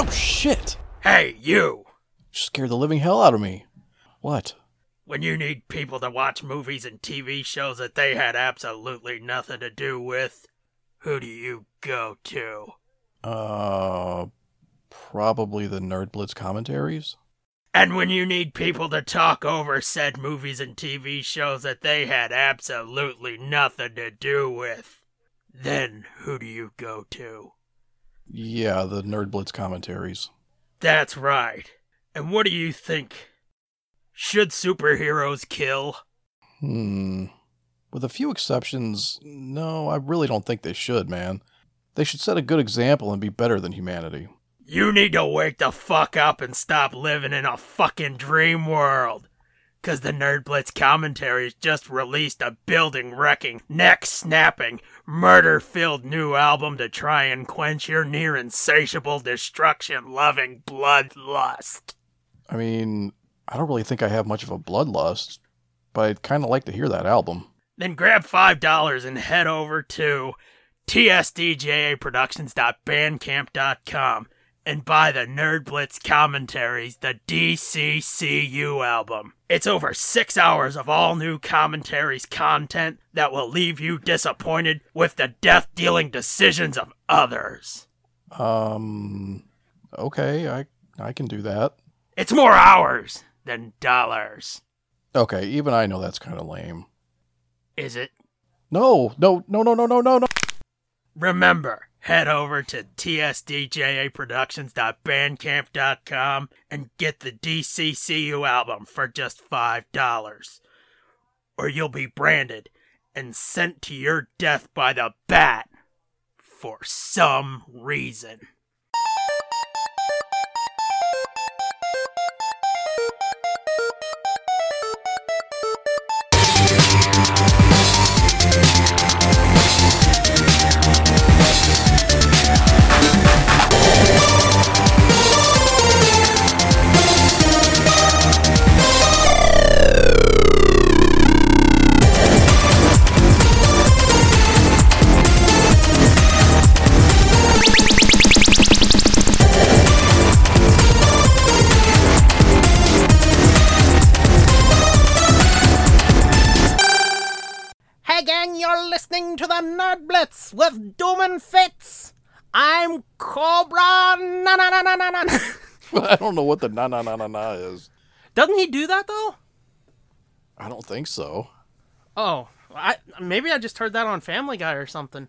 Oh shit! Hey, you! Scared the living hell out of me. What? When you need people to watch movies and TV shows that they had absolutely nothing to do with, who do you go to? Uh, probably the Nerd Blitz commentaries. And when you need people to talk over said movies and TV shows that they had absolutely nothing to do with, then who do you go to? Yeah, the Nerd Blitz commentaries. That's right. And what do you think? Should superheroes kill? Hmm. With a few exceptions, no, I really don't think they should, man. They should set a good example and be better than humanity. You need to wake the fuck up and stop living in a fucking dream world. Cause the Nerd Blitz commentaries just released a building wrecking, neck snapping, murder filled new album to try and quench your near insatiable destruction loving bloodlust. I mean, I don't really think I have much of a bloodlust, but I'd kind of like to hear that album. Then grab $5 and head over to tsdjaproductions.bandcamp.com and buy the Nerd Blitz commentaries, the DCCU album. It's over six hours of all new commentaries content that will leave you disappointed with the death dealing decisions of others. Um, okay, I I can do that. It's more hours than dollars. Okay, even I know that's kind of lame. Is it? No, no, no, no, no, no, no, no. Remember, head over to tsdjaproductions.bandcamp.com and get the DCCU album for just $5. Or you'll be branded and sent to your death by the bat for some reason. I'm Cobra. Na na na na na na. I don't know what the na na na na na is. Doesn't he do that though? I don't think so. Oh, I maybe I just heard that on Family Guy or something.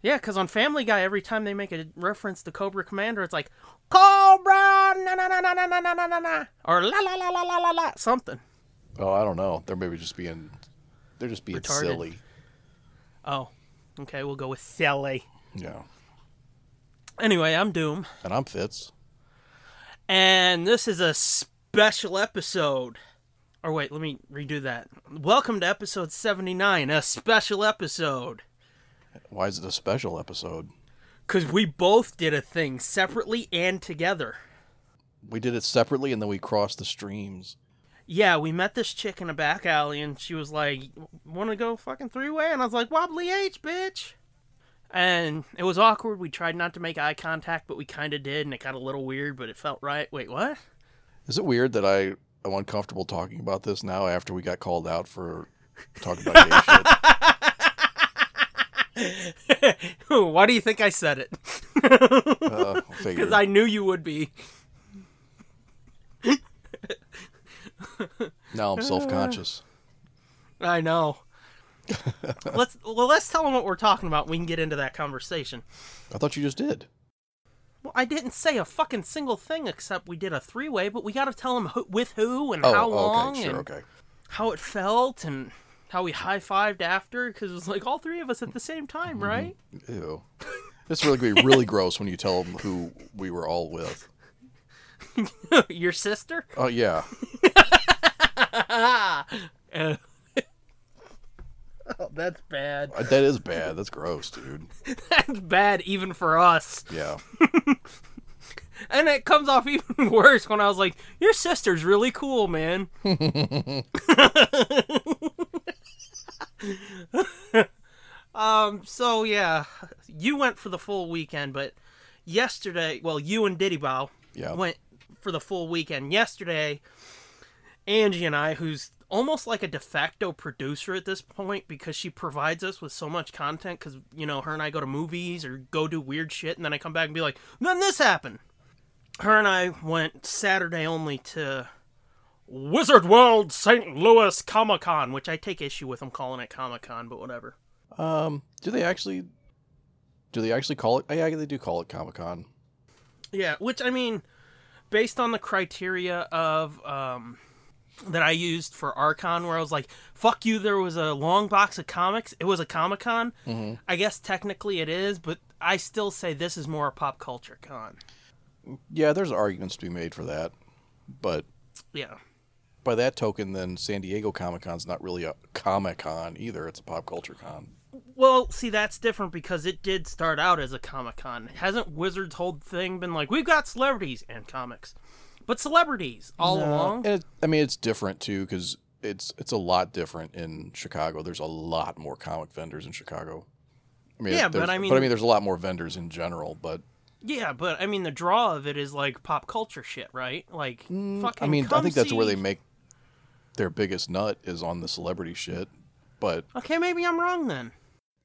Yeah, because on Family Guy, every time they make a reference to Cobra Commander, it's like Cobra na na na na na na na na na or la la la la la la la something. Oh, I don't know. They're maybe just being, they're just being Retarded. silly. Oh, okay, we'll go with Sally. Yeah. Anyway, I'm Doom. And I'm Fitz. And this is a special episode. Or wait, let me redo that. Welcome to episode 79, a special episode. Why is it a special episode? Because we both did a thing separately and together. We did it separately and then we crossed the streams. Yeah, we met this chick in a back alley and she was like, Want to go fucking three way? And I was like, Wobbly H, bitch. And it was awkward. We tried not to make eye contact, but we kind of did, and it got a little weird, but it felt right. Wait, what? Is it weird that I am uncomfortable talking about this now after we got called out for talking about gay shit? Why do you think I said it? Uh, Because I knew you would be. Now I'm self conscious. I know. let's well, let's tell them what we're talking about. We can get into that conversation. I thought you just did. Well, I didn't say a fucking single thing except we did a three way, but we got to tell them who, with who and Oh, how long okay, sure, and okay. how it felt and how we high fived after because it was like all three of us at the same time, Mm-hmm. right? Ew. It's really gonna be really gross when you tell them who we were all with. Your sister? Oh yeah, Uh, oh, that's bad. Uh, that is bad. That's gross, dude. That's bad even for us. Yeah. And it comes off even worse when I was like, "Your sister's really cool, man." um. So yeah, you went for the full weekend, but yesterday, well, you and Diddy Bow Yeah. went for the full weekend. Yesterday, Angie and I, who's almost like a de facto producer at this point because she provides us with so much content because, you know, her and I go to movies or go do weird shit and then I come back and be like, then this happened. Her and I went Saturday only to Wizard World St. Louis Comic Con, which I take issue with them calling it Comic Con, but whatever. Um, do they actually? Do they actually call it? Yeah, they do call it Comic Con. Yeah, which I mean, based on the criteria of um, that I used for Archon, where I was like, "Fuck you," there was a long box of comics. It was a Comic Con. Mm-hmm. I guess technically it is, but I still say this is more a pop culture con. Yeah, there's arguments to be made for that, but Yeah, by that token, then San Diego Comic Con's not really a Comic Con either. It's a pop culture con. Well, see, that's different because it did start out as a Comic Con. Hasn't Wizards' whole thing been like, we've got celebrities and comics, but celebrities all No, along? it, I mean, it's different too because it's it's a lot different in Chicago. There's a lot more comic vendors in Chicago. I mean, Yeah, but I mean- but I mean, there's a lot more vendors in general. But Yeah, but I mean, the draw of it is like pop culture shit, right? Like, fucking. Mm, I mean, I come think that's where they make their biggest nut is on the celebrity shit. But Okay, maybe I'm wrong then.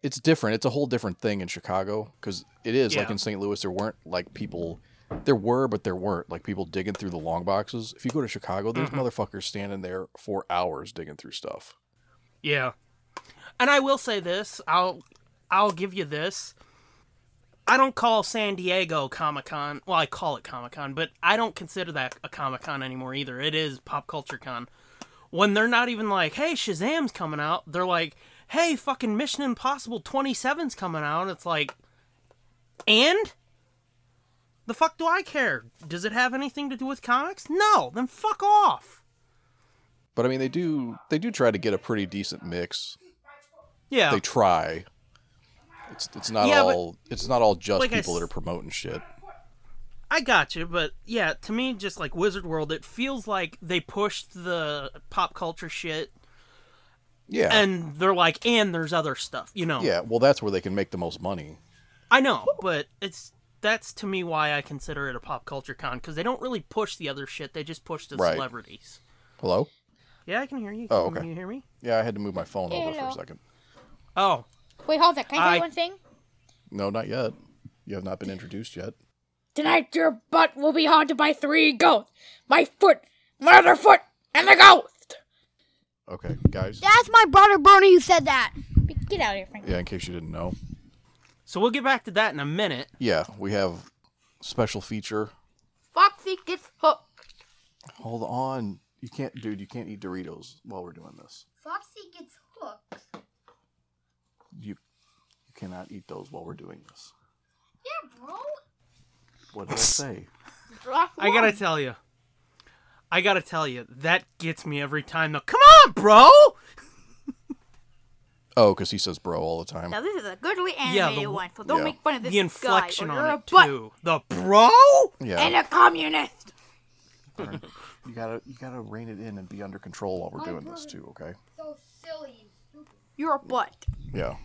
it's different. It's a whole different thing in Chicago because it is like in St. Louis. There weren't like people. There were, but there weren't like people digging through the long boxes. If you go to Chicago, there's Mm-hmm. motherfuckers standing there for hours digging through stuff. Yeah. And I will say this, I'll I'll give you this. I don't call San Diego Comic Con. Well, I call it Comic Con, but I don't consider that a Comic Con anymore either. It is Pop Culture Con. When they're not even like, "Hey, Shazam's coming out," they're like, "Hey, fucking Mission Impossible 27's coming out." It's like, and the fuck do I care? Does it have anything to do with comics? No. Then fuck off. But I mean, they do they do try to get a pretty decent mix. Yeah. They try. It's it's not Yeah, all it's not all just like I people that are promoting shit. I got you, but yeah, to me, just like Wizard World, it feels like they pushed the pop culture shit, Yeah. and they're like, and there's other stuff, you know. yeah. Well, that's where they can make the most money. I know, but it's that's to me why I consider it a pop culture con because they don't really push the other shit; they just push the Right. celebrities. Hello. Yeah, I can hear you. Oh, Can okay. you hear me? Yeah, I had to move my phone over for a second. Oh, Wait, hold on. Can I tell I- you one thing? No, not yet. You have not been introduced yet. Tonight your butt will be haunted by three ghosts. My foot, my other foot, and the ghost. Okay, guys. That's my brother Bernie who said that. Get out of here, Frank. Yeah, in case you didn't know. So we'll get back to that in a minute. Yeah, we have special feature. Foxy gets hooked. Hold on. You can't, dude. You can't eat Doritos while we're doing this. Foxy gets hooked. You, you cannot eat those while we're doing this. Yeah, bro. What did I say? I gotta tell you, I gotta tell you, that gets me every time. Though, come on, bro. Oh, because he says bro all the time. Now this is a goodly Yeah, animated the- one, so don't yeah. make fun of this The inflection guy, or you're on a it butt too. The bro. Yeah. and a communist. You gotta, you gotta rein it in and be under control while we're doing this too. Okay. So silly and stupid. You're a butt. Yeah.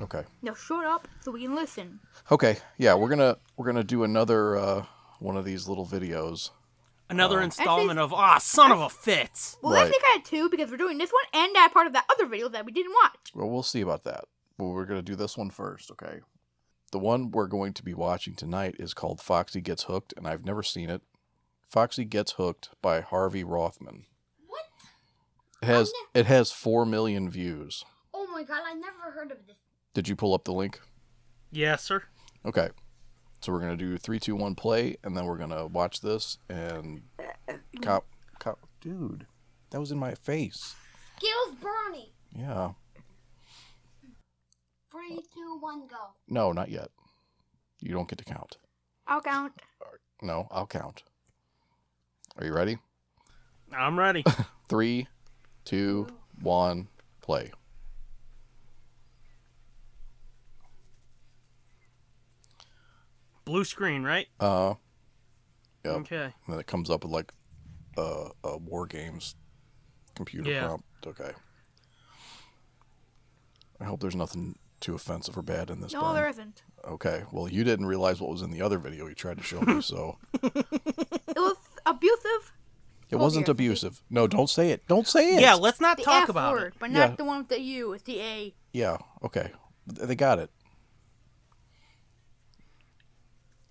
Okay. Now shut up so we can listen. Okay. Yeah, we're gonna we're gonna do another uh, one of these little videos. Another Um, installment of ah, son of a Fitz. Well, Right. actually, kind of two because we're doing this one and that part of that other video that we didn't watch. Well, we'll see about that. But we're gonna do this one first. Okay. The one we're going to be watching tonight is called Foxy Gets Hooked, and I've never seen it. Foxy Gets Hooked by Harvey Rothman. What? It has it has four million views. Oh my god, I never heard of this. Did you pull up the link? Yes, sir. Okay. So we're gonna do three, two, one, play, and then we're gonna watch this and cop, cop, dude, that was in my face. Skills Bernie. Yeah. Three, two, one, go. No, not yet. You don't get to count. I'll count. No, I'll count. Are you ready? I'm ready. Three, two, one, play. Blue screen, right? Uh, Yep. Okay. and then it comes up with like uh, a war games computer Yeah. prompt. Okay. I hope there's nothing too offensive or bad in this. No, Burn. there isn't. Okay. Well, you didn't realize what was in the other video you tried to show me, so It was abusive. it wasn't Vulgar. abusive. No, don't say it. Don't say it. Yeah, let's not The talk F about word, it. but Yeah. not the one with the U. It's the A. Yeah. Okay. They got it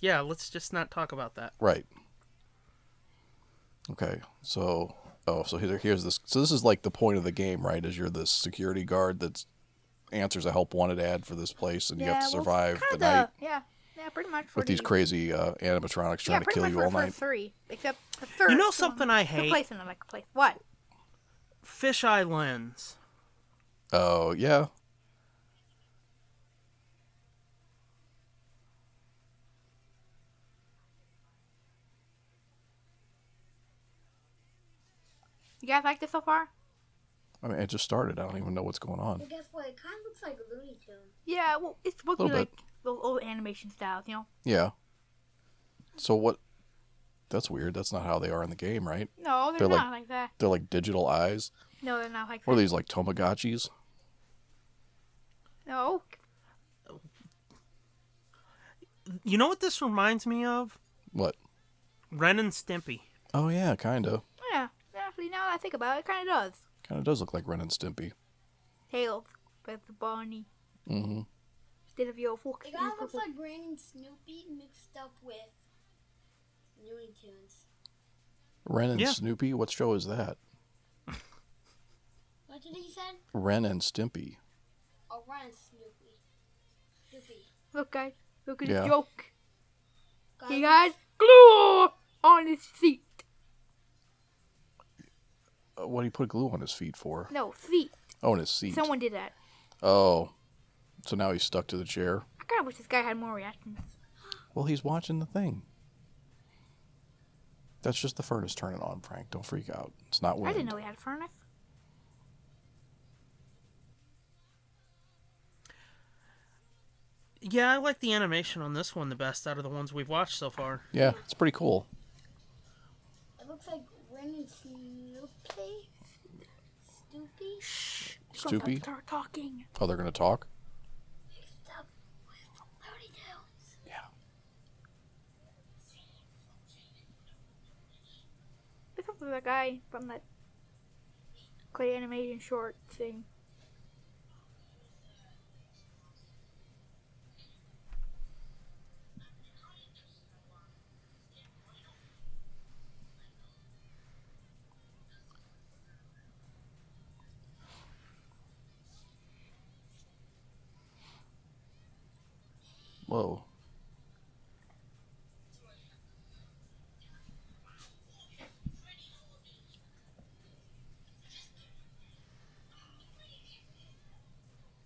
Yeah, let's just not talk about that. right. Okay. So, oh, so here, here's this. So this is like the point of the game, right? Is you're this security guard that answers a help wanted ad for this place, and you have to survive the kinda, night Yeah, yeah, pretty much. With these the- crazy uh, animatronics yeah, trying to kill much you for all the night. first three, except the third. You know something I The hate? place in the like place. What? Fisheye lens. Oh yeah. You guys like this so far? I mean, it just started. I don't even know what's going on. Well, guess what? It kind of looks like Looney Tunes. Yeah, well, it's supposed to be Little like those old animation styles, you know? Yeah. So what? That's weird. That's not how they are in the game, right? No, they're, They're like- not like, that. They're like digital eyes. No, they're not like What are these like Tamagotchis? No, You know what this reminds me of? What? Ren and Stimpy. Oh yeah, kinda. yeah, actually, now that I think about it, it kind of does. Kind of does look like Ren and Stimpy. Tails, but the Barney. Mm-hmm. Instead of your fox. It kind of looks like Ren and Snoopy mixed up with Looney Tunes. Ren and Yeah. Snoopy. What show is that? What did he say? Ren and Stimpy. Oh, Ren and Snoopy. Snoopy. Look, guys, look at Yeah. his joke. Guys, He got glue on his feet. What do you put glue on his feet for? No, feet. Oh, on his seat. Someone did that. Oh, so now he's stuck to the chair. I kind of wish this guy had more reactions. Well, he's watching the thing. That's just the furnace turning on, Frank. Don't freak out. It's not wind. I didn't know he had a furnace. Yeah, I like the animation on this one the best out of the ones we've watched so far. Yeah, it's pretty cool. It looks like Ren and Snoopy. Snoopy Stoopy. Start talking. Oh, they're gonna talk. mixed up with Looney This looks like that guy from that clay animation short thing. Whoa.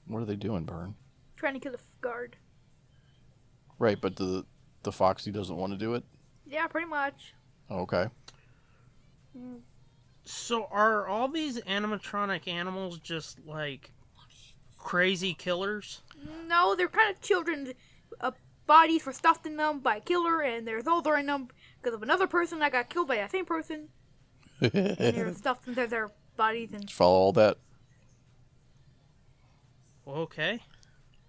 What are they doing, Burn? Trying to kill the f- guard. Right, but the the Foxy doesn't want to do it. Yeah, pretty much. Okay. Mm. So are all these animatronic animals just like crazy killers? No, they're kind of children. Bodies were stuffed in them by a killer, and their souls are in them because of another person that got killed by that same person. And they're stuffed into their bodies, and Follow all that. Okay,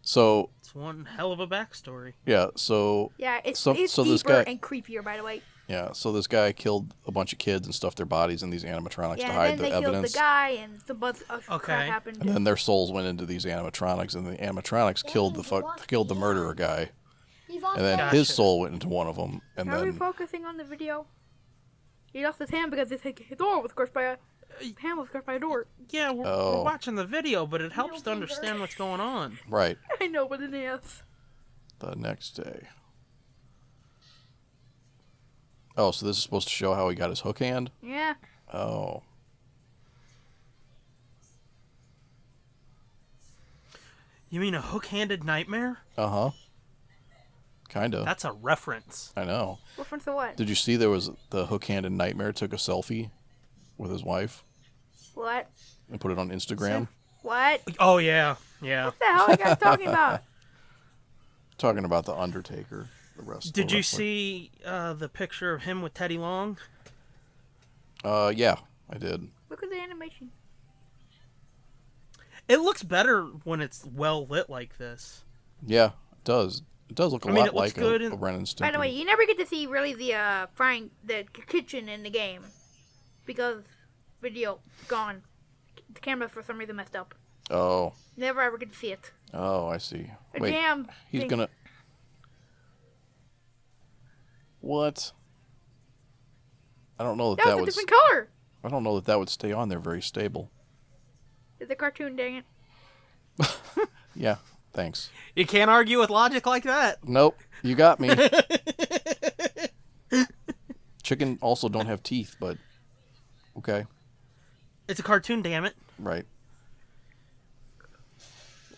So it's one hell of a backstory. yeah, so yeah, it's So- it's so this deeper guy- and creepier, by the way. yeah, so this guy killed a bunch of kids and stuffed their bodies in these animatronics Yeah, to and hide then the they evidence. killed the guy, and some buzz uh, crap Okay. happened. And then their souls went into these animatronics, and the animatronics killed the fuck killed the murderer guy, He's also and then Gotcha. his soul went into one of them, and Are we then focusing on the video? He lost his hand because his, his door was crushed by a his hand was crushed by a door. Yeah, we're, Oh. we're watching the video, but it helps to understand what's going on. right I know, but it is. the next day. Oh, so this is supposed to show how he got his hook hand. Yeah. Oh, You mean a hook-handed nightmare? uh huh. Kinda. That's a reference. I know. Reference to what? Did you see there was the hook-handed nightmare took a selfie with his wife What? and put it on Instagram, What? Oh yeah, yeah. What the hell are you guys talking about? talking about the Undertaker. The rest. Did the you see uh, the picture of him with Teddy Long? Uh, yeah, I did. Look at the animation. It looks better when it's well lit like this. Yeah, it does. It does look a I mean, lot like good a, in- a Ren and Stimpy. By the way, you never get to see really the uh frying the kitchen in the game because video gone. The camera for some reason messed up. oh, Never ever get to see it. oh, I see. A Wait, jam. he's thing. gonna. What? I don't know that That that, was a would. different color. I don't know that that would stay on there very stable. It's a cartoon, dang it. Yeah, thanks. You can't argue with logic like that. Nope, you got me. Chicken also don't have teeth, but okay, It's a cartoon, damn it. right.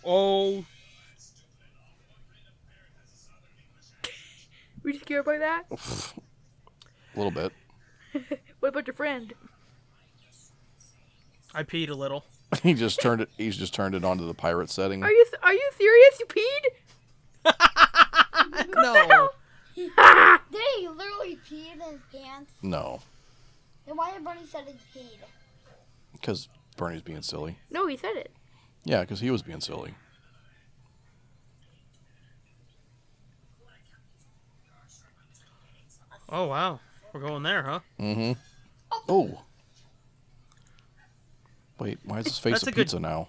Oh, Were you scared by that? A little bit. What about your friend? I peed a little. he just turned it. He's just turned it onto the pirate setting. Are you are you serious? You peed? no. Did he literally pee in his pants? No, Then why did Bernie said he peed? because Bernie's being silly. No, he said it. Yeah, because he was being silly. Oh wow, we're going there, huh? Mm-hmm. Oh. Wait, why is his face That's a a good- pizza now?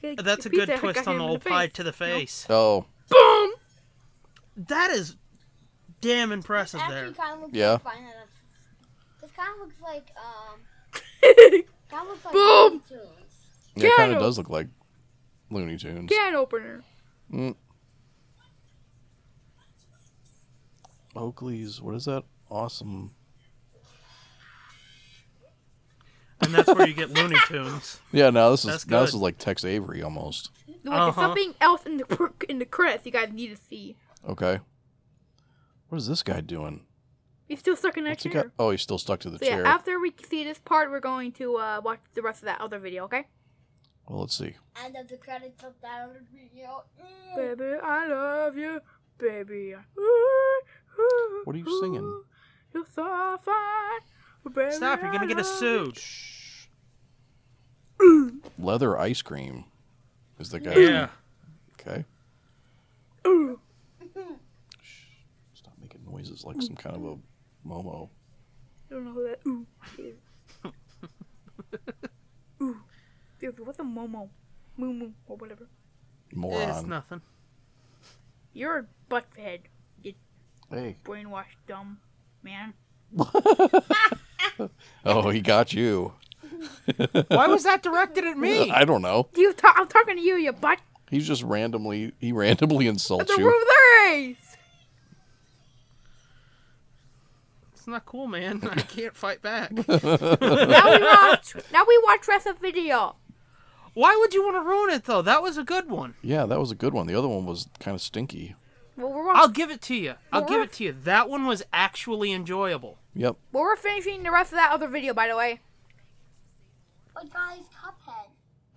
He- That's a good pizza twist got on him the in old face. pie to the face. Oh, Boom! That is damn impressive Actually, there. kind of looks Yeah. like Final This kind of looks like um, kind of looks like Boom! Looney Tunes. yeah, it kind Piano. of does look like Looney Tunes. Can opener. Mm. Oakley's, what is that? Awesome. And that's where you get Looney Tunes. Yeah, now this is That's now this good. is like Tex Avery almost. Look, there's Uh-huh. something else in the in the credits you guys need to see. Okay. What is this guy doing? He's still stuck in that What's he chair. got? Oh, he's still stuck to the So yeah, chair. after we see this part, we're going to uh, watch the rest of that other video, okay? well, let's see. End of the credits of that other video. Baby, I love you, baby. What are you singing? You're so fine, baby. Stop! You're gonna get us love sued. Leather ice cream is the guy. Yeah. Okay. you. Stop making noises like some kind of a Momo. I don't know who that ooh is. ooh. Dude, what's a momo? Moo moo or whatever. It's Moron. nothing. You're a butt butthead, Hey. brainwashed dumb man. Oh, he got you. Why was that directed at me? I don't know. You ta- I'm talking to you, you butt. He's just randomly he randomly insults you. The you. rule race. It's not cool, man. I can't fight back. now we watch. Now we watch rest of video. Why would you want to ruin it though? That was a good one. Yeah, that was a good one. The other one was kind of stinky. Well, we're I'll give it to you. I'll give it to you. That one was actually enjoyable. Yep. Well, we're finishing the rest of that other video, by the way. But guys, Cuphead.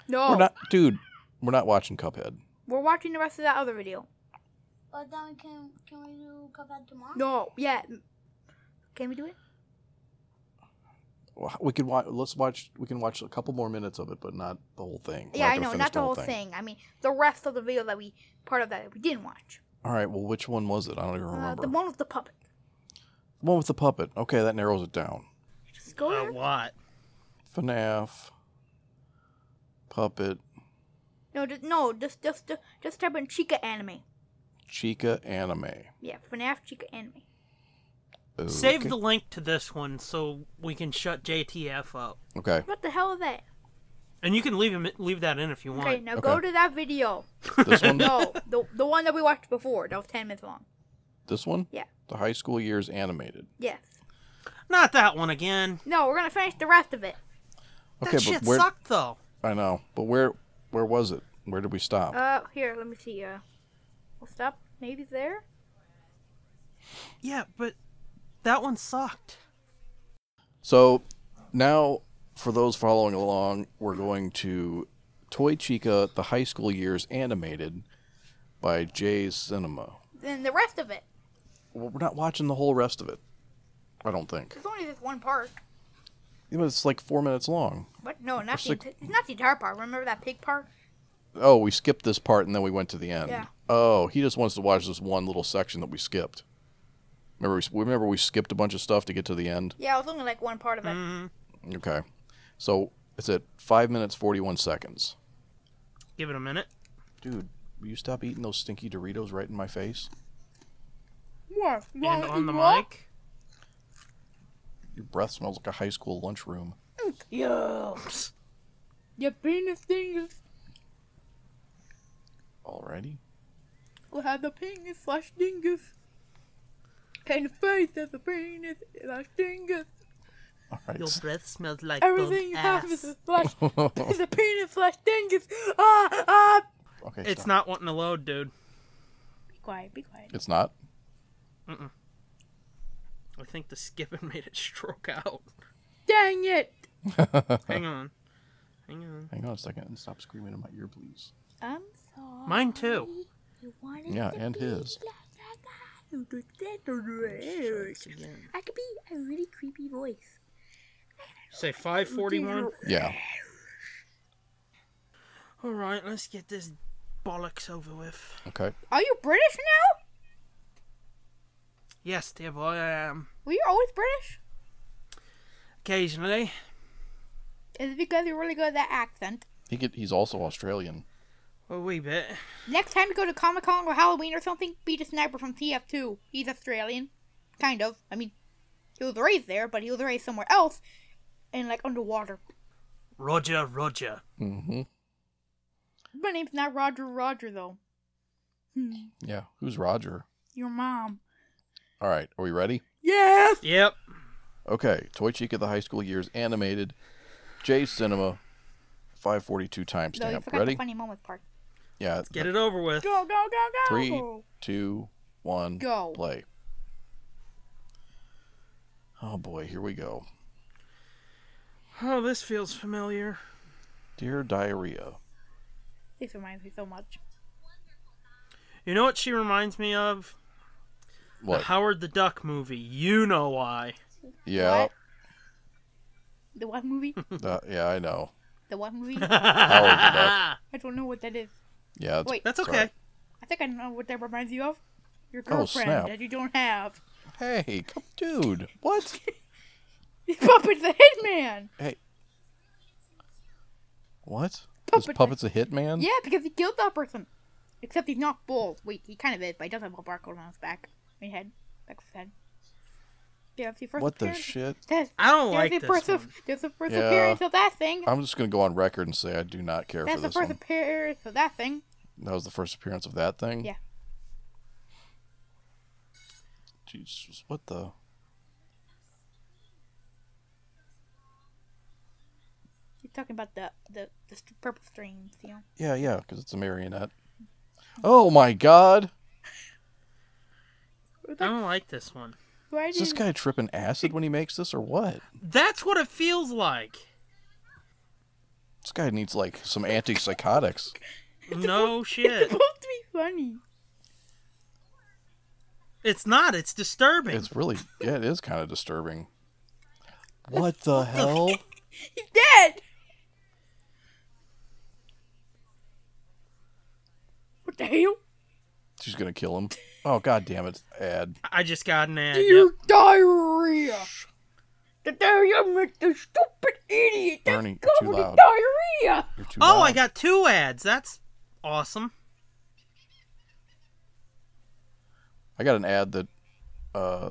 No, We're not dude, we're not watching Cuphead. We're watching the rest of that other video. But then can can we do Cuphead tomorrow? No, yeah. Can we do it? Well, We could watch let's watch we can watch a couple more minutes of it, but not the whole thing. We're yeah, I know, not the whole thing. I mean, the rest of the video that we part of that we didn't watch. All right, well which one was it? I don't even Uh, remember. the one with the puppet. The one with the puppet. Okay, that narrows it down. Just go A there. lot. FNAF puppet No, just, no, just just just, just type in Chica anime. Chica anime. Yeah, FNAF Chica anime. Save the link to this one so we can shut JTF up. Okay. What the hell is that? And you can leave him leave that in if you want. Okay, now go to that video. This one No, the the one that we watched before. That was ten minutes long. This one? Yeah. The high school years animated. Yes. Not that one again. No, we're gonna finish the rest of it. Okay, that shit but where sucked though. I know. But where where was it? Where did we stop? Uh, here, let me see. Uh, we'll stop. Maybe there. Yeah, but that one sucked. So now, for those following along, we're going to Toy Chica: The High School Years Animated by Jay's Cinema. Then the rest of it. Well, we're not watching the whole rest of it. I don't think. It's only this one part. Yeah, but It's like four minutes long. But no, not the six- enti- not the entire part. Remember that pig part? Oh, we skipped this part and then we went to the end. Yeah. Oh, he just wants to watch this one little section that we skipped. Remember, we, remember we skipped a bunch of stuff to get to the end. Yeah, it was only like one part of it. Mm, Okay, so it's at five minutes forty-one seconds. give it a minute. Dude, will you stop eating those stinky Doritos right in my face? What? You And wanna on the more? mic. Your breath smells like a high school lunchroom. Yeah. Your penis dingus Already? will have the penis slash dingus. And the face of the penis slash dingus. All right. Your breath smells like Everything you have is ass. a slash is a penis slash dingus. Ah ah. okay. It's stop. not wanting to load, dude. Be quiet. Be quiet. It's not. I think the skipping made it stroke out. Dang it. Hang on. Hang on. Hang on a second and stop screaming in my ear, please. I'm sorry. Mine too. You wanted Yeah, to and be his. like I got you. Again. I could be a really creepy voice. Say 541. Yeah. Alright, let's get this bollocks over with. Okay. Are you British now? Yes, dear boy, I am. Were you always British? Occasionally. Is it because you're really good at that accent? He could, he's also Australian. A wee bit. Next time you go to Comic Con or Halloween or something, beat a sniper from TF2. He's Australian. Kind of. I mean, he was raised there, but he was raised somewhere else. And like underwater. Roger, Roger. Mm-hmm. My name's not Roger Roger, though. Hmm. Yeah. Who's Roger? Your mom. All right. Are we ready? Yes! Yep. Okay. Toy Chica the High School Years animated. J Cinema. 542 No, you timestamp. forgot Ready? the funny moments part. Yeah. Get it over with. Go, go, go, go! Three, two, one. Go. Play. Oh boy, here we go. Oh, this feels familiar. Dear Diarrhea. This reminds me so much. You know what she reminds me of? What? The Howard the Duck movie. You know why. Yeah. What? The what movie? uh, yeah, I know. the what movie? Howard the Duck. I don't know what that is. Yeah. It's, Wait. That's okay. alright. I think I know what that reminds you of. Your Oh, girlfriend snap. that you don't have. Hey, come, dude. What? Puppet's the hitman. hey. What? This Puppet- puppet's a hitman? Yeah, because he killed that person. Except he's not bald. Wait, he kind of is, but he does have a barcode on his back. I mean, head. Back of his head. Yeah, that's the first What the appearance. shit? That's, I don't there's like this first one. of- there's the first Yeah. appearance of that thing. I'm just going to go on record and say I do not care That's for the this first one. appearance of that thing. That was the first appearance of that thing? Yeah. Jesus, what the? He's talking about the the, the purple streams, you know. Yeah, yeah, because it's a marionette. Oh my god! I don't like this one. Why Is this did guy tripping acid when he makes this or what? That's what it feels like. This guy needs like some antipsychotics. No it's shit. supposed to be funny? It's not. It's disturbing. It's really, yeah, it is kind of disturbing. What the hell? He's dead. What the hell? She's gonna kill him. Oh god damn it, ad. I just got an ad. Dear Yep. diarrhea. The diarrhea makes the stupid idiot that's Ernie, you're too covered in loud. diarrhea. You're too Oh, I got two ads. That's awesome. I got an ad that uh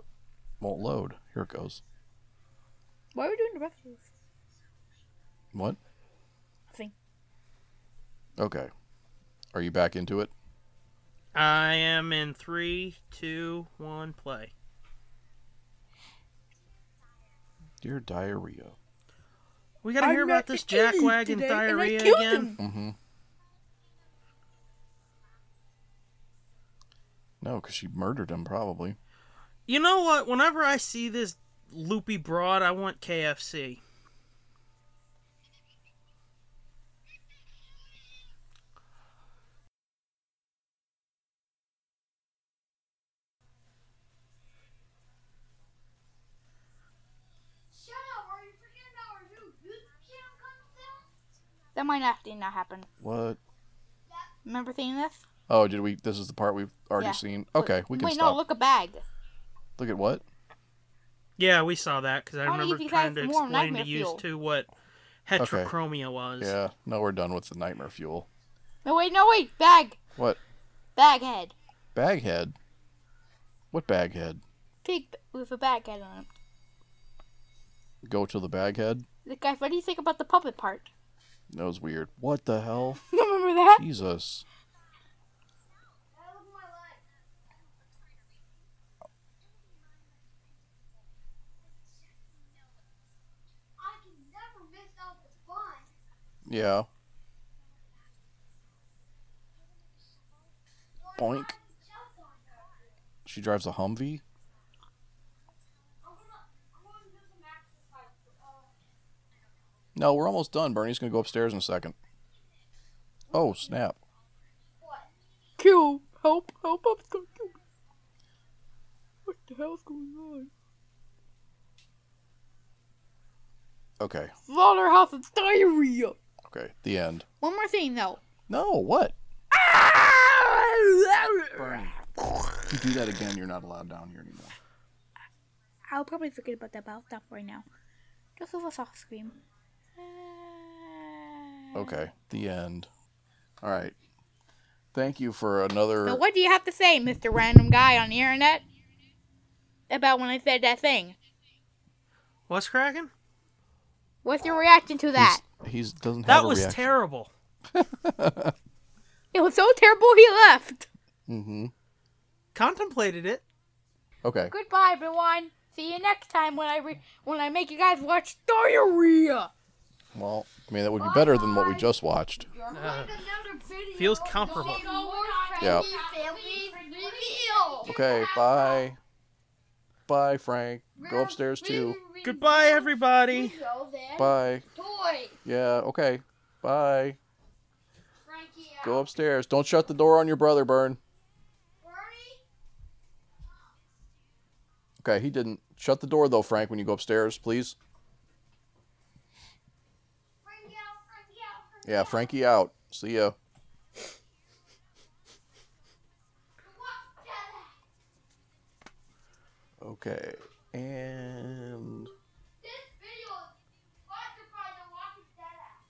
won't load. Here it goes. Why are we doing the rest of this What? thing? Okay. Are you back into it? I am in three, two, one, play. Dear diarrhea. We gotta hear about this jackwagon today, and I diarrhea again. him. Mm-hmm. No, because she murdered him probably. You know what? Whenever I see this loopy broad, I want KFC. Shut up, are you forgetting about our new YouTube channel coming soon? That might actually not happen. What? Remember seeing this? Oh, did we? This is the part we've already Yeah. seen. Okay, we can Wait, stop. no, look a bag. Look at what? Yeah, we saw that because I I wanna remember give you trying guys to more explain nightmare to you fuel. to what heterochromia was. Yeah, no, we're done with the nightmare fuel. No, wait, no, wait. Bag. What? Bag head. Baghead? What baghead? Pig with a bag head on it. Go to the baghead? Look, guys, what do you think about the puppet part? That was weird. What the hell? Remember that? Jesus. I can never miss out the fun. Yeah. Boink. She drives a Humvee? No, we're almost done. Bernie's gonna go upstairs in a second. Oh, snap. Kill. Help. Help. Help. It's gonna kill. What the hell's going on? Okay. Slaughterhouse of diarrhea. Okay. The end. One more thing, though. No, what? Ah! If you do that again, you're not allowed down here anymore. I'll probably forget about that, but I'll stop right now. Just with a soft scream. Okay. The end. All right. Thank you for another. So what do you have to say, Mr. Random Guy on the internet? About when I said that thing? What's cracking? What's your reaction to that? He's, he's doesn't have That a was reaction. terrible. It was so terrible he left. mm-hmm. Contemplated it. Okay. Goodbye, everyone. See you next time when I re- when I make you guys watch diarrhea. Well, I mean that would be better than what we just watched. Uh, feels comparable. Yeah. Okay. Bye. Bye, Frank. Go upstairs too. Goodbye, everybody. Bye. Yeah. Okay. Bye. Frankie. Go upstairs. Don't shut the door on your brother, Burn. Bernie. Okay, he didn't. Shut the door though, Frank, when you go upstairs, please. Frankie out. Frankie out. Frankie Yeah, Frankie out. See ya. Okay. And This video is sponsored by the Walking Dead app.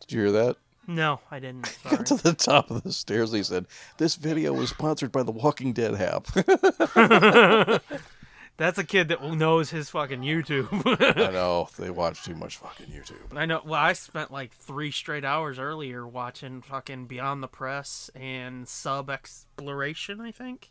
did you hear that? No, I didn't. Sorry. Got to the top of the stairs. He said, "This video was sponsored by the Walking Dead app." That's a kid that knows his fucking YouTube. I know they watch too much fucking YouTube. I know. Well, I spent like three straight hours earlier watching fucking Beyond the Press and Sub Exploration. I think.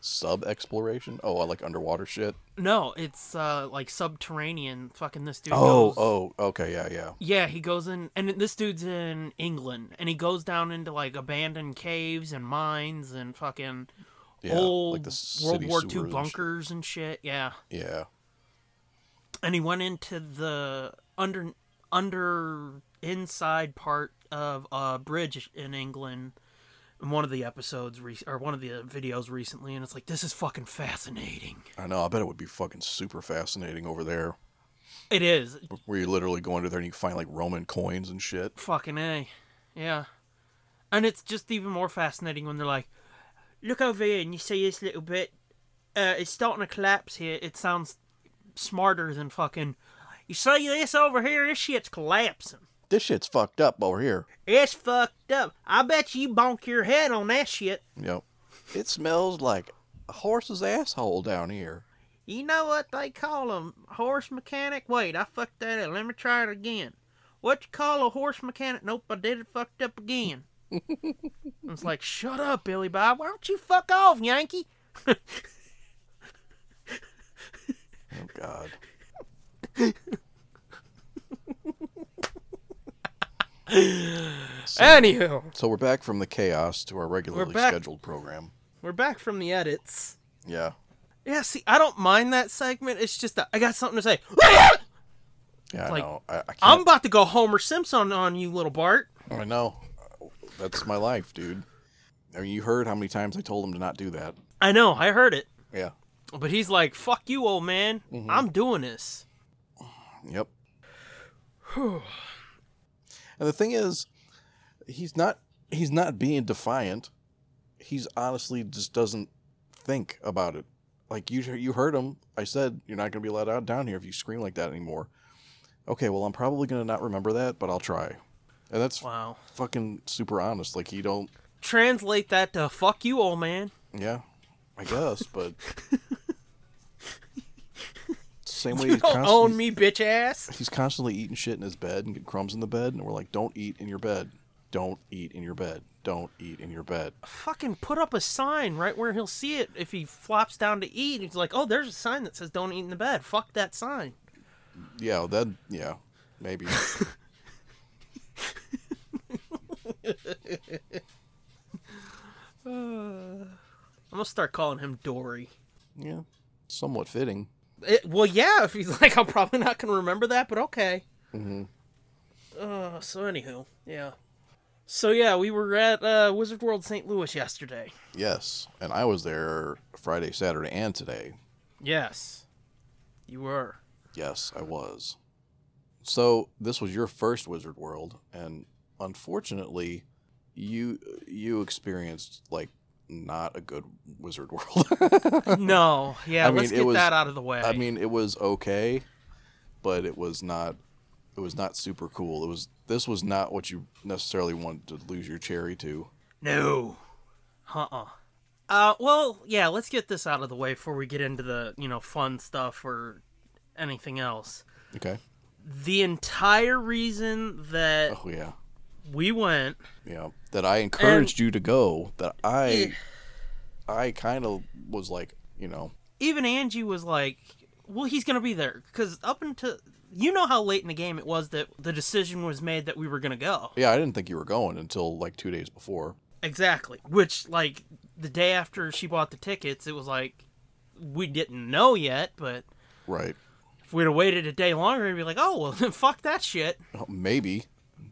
Sub exploration. Oh, I like underwater shit. No, it's uh like subterranean. Fucking this dude. Oh, goes, oh, okay, yeah, yeah. Yeah, he goes in, and this dude's in England, and he goes down into like abandoned caves and mines and fucking Yeah, old like the World War II and shit. bunkers and shit. Yeah, Yeah. and he went into the under under inside part of a bridge in England in one of the episodes re- or one of the uh, videos recently, and it's like this is fucking fascinating. I know. I bet it would be fucking super fascinating over there, It is where you literally go under there and you find like Roman coins and shit. fucking a, yeah, and it's just even more fascinating when they're like, look over here and you see this little bit. Uh, it's starting to collapse here. It sounds smarter than fucking. You see this over here? This shit's collapsing. This shit's fucked up over here. It's fucked up. I bet you bonk your head on that shit. Yep. It smells like a horse's asshole down here. You know what they call a horse mechanic? Wait, I fucked that up. Let me try it again. What you call a horse mechanic? Nope, I did it fucked up again. It's like, shut up, Billy Bob. Why don't you fuck off, Yankee? Oh God. Anywho, So we're back from the chaos to our regularly back. scheduled program. we're back from the edits. Yeah. Yeah, see, I don't mind that segment. It's just that I got something to say. Yeah, I know. I, I can't. I'm about to go Homer Simpson on you, little Bart. I know. That's my life, dude. I mean, you heard how many times I told him to not do that. I know, I heard it. Yeah. But he's like, fuck you, old man. Mm-hmm. I'm doing this. Yep. and the thing is, he's not he's not being defiant. He's honestly just doesn't think about it. Like you you heard him. I said you're not going to be let out down here if you scream like that anymore. Okay, well I'm probably going to not remember that, but I'll try. And that's Wow. fucking super honest. Like he don't Translate that to "fuck you, old man." yeah, I guess, but same way You he's don't own me, bitch ass. he's constantly eating shit in his bed and getting crumbs in the bed, and we're like, don't eat in your bed. Don't eat in your bed. Don't eat in your bed. Fucking put up a sign right where he'll see it if he flops down to eat. He's like, "Oh, there's a sign that says don't eat in the bed." Fuck that sign. Yeah, that yeah, maybe. I'm gonna start calling him Dory. yeah, somewhat fitting. It, well, yeah, if he's like, I'm probably not gonna remember that, but okay. Mhm. Uh, so anywho, yeah. So yeah, we were at uh, Wizard World St. Louis yesterday. Yes, and I was there Friday, Saturday, and today. Yes, you were. Yes, I was. So this was your first Wizard World, and unfortunately, you you experienced like not a good Wizard World. No, yeah, I let's it get was- that out of the way. I mean, it was okay, but it was not. It was not super cool. It was. This was not what you necessarily wanted to lose your cherry to. no. Uh-uh. Uh, well, yeah, let's get this out of the way before we get into the, you know, fun stuff or anything else. Okay. The entire reason that Oh yeah. we went Yeah. That I encouraged you to go. That I. I kind of was like, you know, even Angie was like, "Well, he's gonna be there," because up until you know how late in the game it was that the decision was made that we were gonna go. yeah, I didn't think you were going until like two days before. Exactly. Which, like, the day after she bought the tickets, it was like we didn't know yet, but Right. We'd have waited a day longer, it'd be like, "Oh, well, fuck that shit." Oh, Maybe.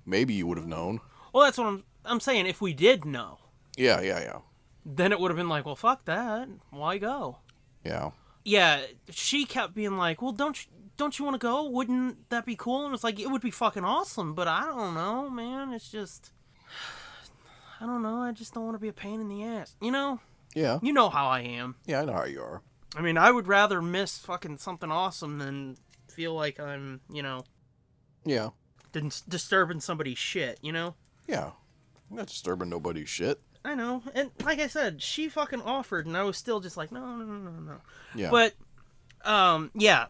Maybe you would have known. Well, that's what I'm I'm saying. If we did know, Yeah, yeah, yeah. then it would have been like, "Well, fuck that. Why go?" Yeah. yeah, she kept being like, "Well, don't you, don't you want to go? Wouldn't that be cool?" And it's like it would be fucking awesome, but I don't know, man. It's just I don't know. I just don't want to be a pain in the ass. You know, Yeah. you know how I am. Yeah, I know how you are. I mean, I would rather miss fucking something awesome than feel like I'm, you know, Yeah. dis- disturbing somebody's shit. You know. Yeah. I'm not disturbing nobody's shit. I know, and like I said, she fucking offered, and I was still just like, no, no, no, no, no. Yeah. But, um, yeah,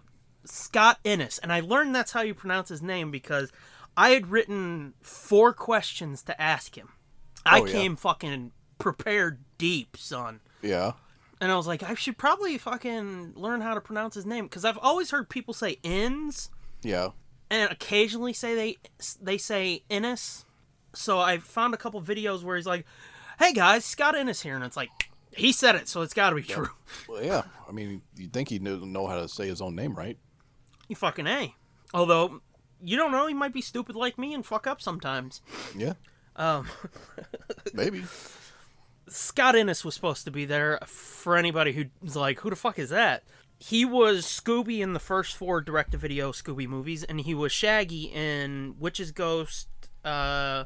Scott Innes, and I learned that's how you pronounce his name because I had written four questions to ask him. I Oh, yeah. came fucking prepared deep, son. yeah. And I was like, I should probably fucking learn how to pronounce his name because I've always heard people say Inns, Yeah. and occasionally say they they say Innes. So I found a couple videos where he's like, "Hey guys, Scott Innes here," and it's like he said it, so it's got to be true. Well, yeah. I mean, you'd think he'd know, know how to say his own name, right? You fucking a. Although you don't know, he might be stupid like me and fuck up sometimes. Yeah. Um, Maybe. Scott Innes was supposed to be there. For anybody who's like, "Who the fuck is that?" He was Scooby in the first four direct-to-video Scooby movies, and he was Shaggy in Witch's Ghost, uh,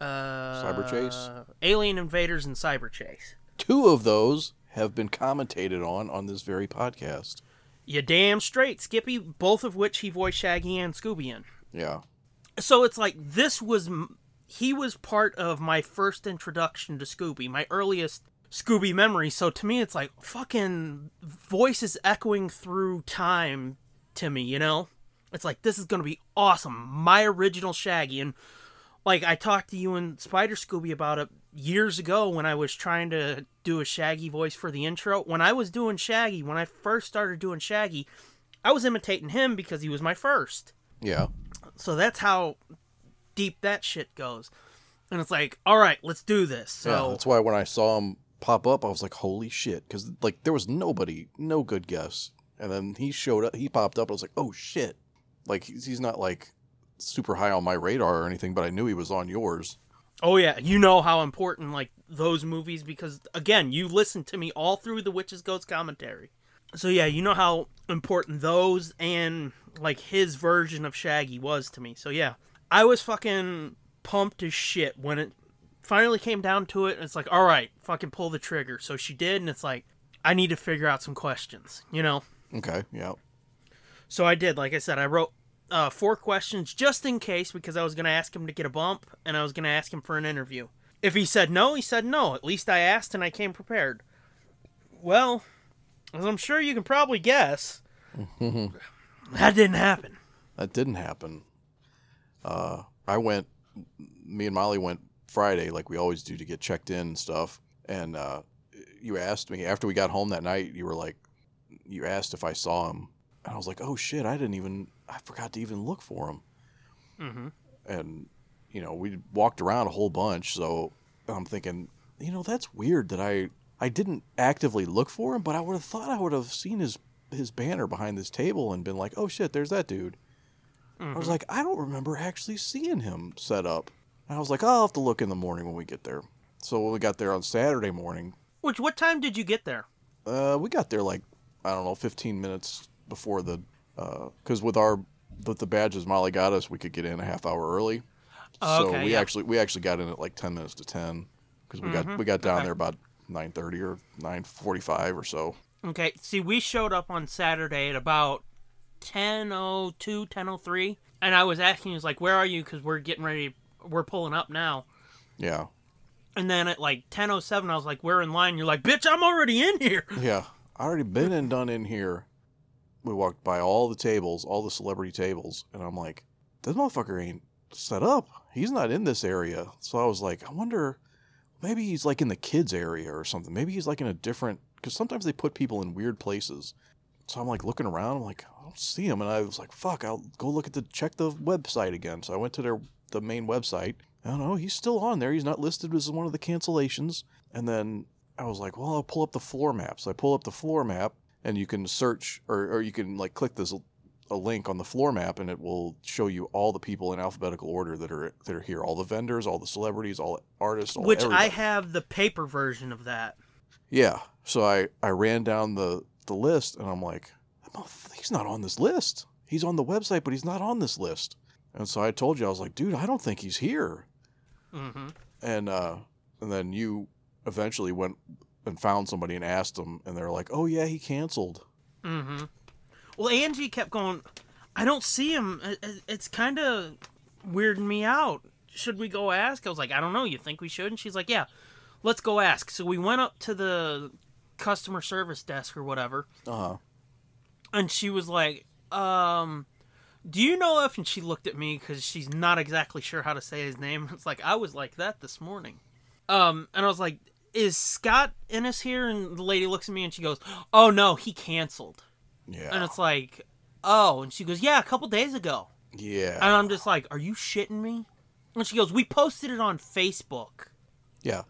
uh, Cyber Chase? Alien Invaders, and Cyber Chase. Two of those have been commentated on on this very podcast. You damn straight, Skippy. Both of which he voiced Shaggy and Scooby in. Yeah. So it's like this was he was part of my first introduction to Scooby, my earliest Scooby memory. So to me, it's like fucking voices echoing through time to me. You know, it's like this is gonna be awesome. My original Shaggy, and like I talked to you and Spider Scooby about it years ago when I was trying to do a Shaggy voice for the intro. When I was doing Shaggy, when I first started doing Shaggy, I was imitating him because he was my first. Yeah. So that's how deep that shit goes. And it's like, all right, let's do this. yeah. So That's why when I saw him pop up, I was like, holy shit. Because, like, there was nobody, no good guess. And then he showed up, he popped up, I was like, oh shit. Like, he's, he's not, like, super high on my radar or anything, but I knew he was on yours. Oh yeah, you know how important like those movies because again, you listened to me all through the Witch's Ghost commentary. So yeah, you know how important those and like his version of Shaggy was to me. So yeah, I was fucking pumped as shit when it finally came down to it. And it's like, all right, fucking pull the trigger. So she did, and it's like, I need to figure out some questions, you know? Okay. Yeah. So I did. Like I said, I wrote uh, four questions just in case because I was going to ask him to get a bump and I was going to ask him for an interview. If he said no, he said no. At least I asked and I came prepared. Well, as I'm sure you can probably guess, that didn't happen. That didn't happen. Uh, I went. Me and Molly went Friday, like we always do, to get checked in and stuff. And uh, you asked me after we got home that night. You were like, you asked if I saw him, and I was like, oh shit, I didn't even. I forgot to even look for him. Mm-hmm. and you know we walked around a whole bunch so i'm thinking you know that's weird that i i didn't actively look for him but i would have thought i would have seen his his banner behind this table and been like oh shit there's that dude i was like i don't remember actually seeing him set up and i was like i'll have to look in the morning when we get there so when we got there on saturday morning Which, what time did you get there? uh, we got there like I don't know, 15 minutes before the because with our with the badges Molly got us, we could get in a half hour early. Oh, so okay, we yeah. actually we actually got in at like 10 minutes to 10 because we got we got down Mm-hmm. okay. there about 9:30 or 9:45 or so. Okay, see, we showed up on Saturday at about 10.02, 10.03, and I was asking, he was like, where are you? Because we're getting ready, we're pulling up now. Yeah, And then at like 10.07, I was like, we're in line. You're like, bitch, I'm already in here. yeah. I already been and done in here. We walked by all the tables, all the celebrity tables, and I'm like, this motherfucker ain't set up. He's not in this area. So I was like, I wonder, maybe he's like in the kids area or something. Maybe he's like in a different, because sometimes they put people in weird places. So I'm like looking around. I'm like, don't see him, and I was like, fuck, I'll go look at the check the website again. So I went to their the main website. I don't know, he's still on there. He's not listed as one of the cancellations. And then I was like, well, I'll pull up the floor map. So I pull up the floor map, and you can search, or, or you can like click this a link on the floor map, and it will show you all the people in alphabetical order that are that are here, all the vendors, all the celebrities, all the artists, all Which I have the paper version of that. Yeah. So I I ran down the the list, and I'm like, "Oh, he's not on this list. He's on the website, but he's not on this list. And so I told you, I was like, dude, I don't think he's here. hmm and uh and then you eventually went and found somebody and asked them and they're like oh yeah he canceled hmm Well, Angie kept going, I don't see him. It- it- It's kind of weirding me out. Should we go ask? I was like, I don't know. You think we should? And she's like, yeah, let's go ask. So we went up to the customer service desk or whatever. uh-huh and she was like, um, do you know if? And she looked at me because she's not exactly sure how to say his name. It's like I was like that this morning. Um, and I was like, is Scott Innes here? And the lady looks at me and she goes, oh no, he canceled. yeah And it's like, oh, and she goes, yeah, a couple days ago. yeah And I'm just like, are you shitting me? And she goes, we posted it on Facebook. yeah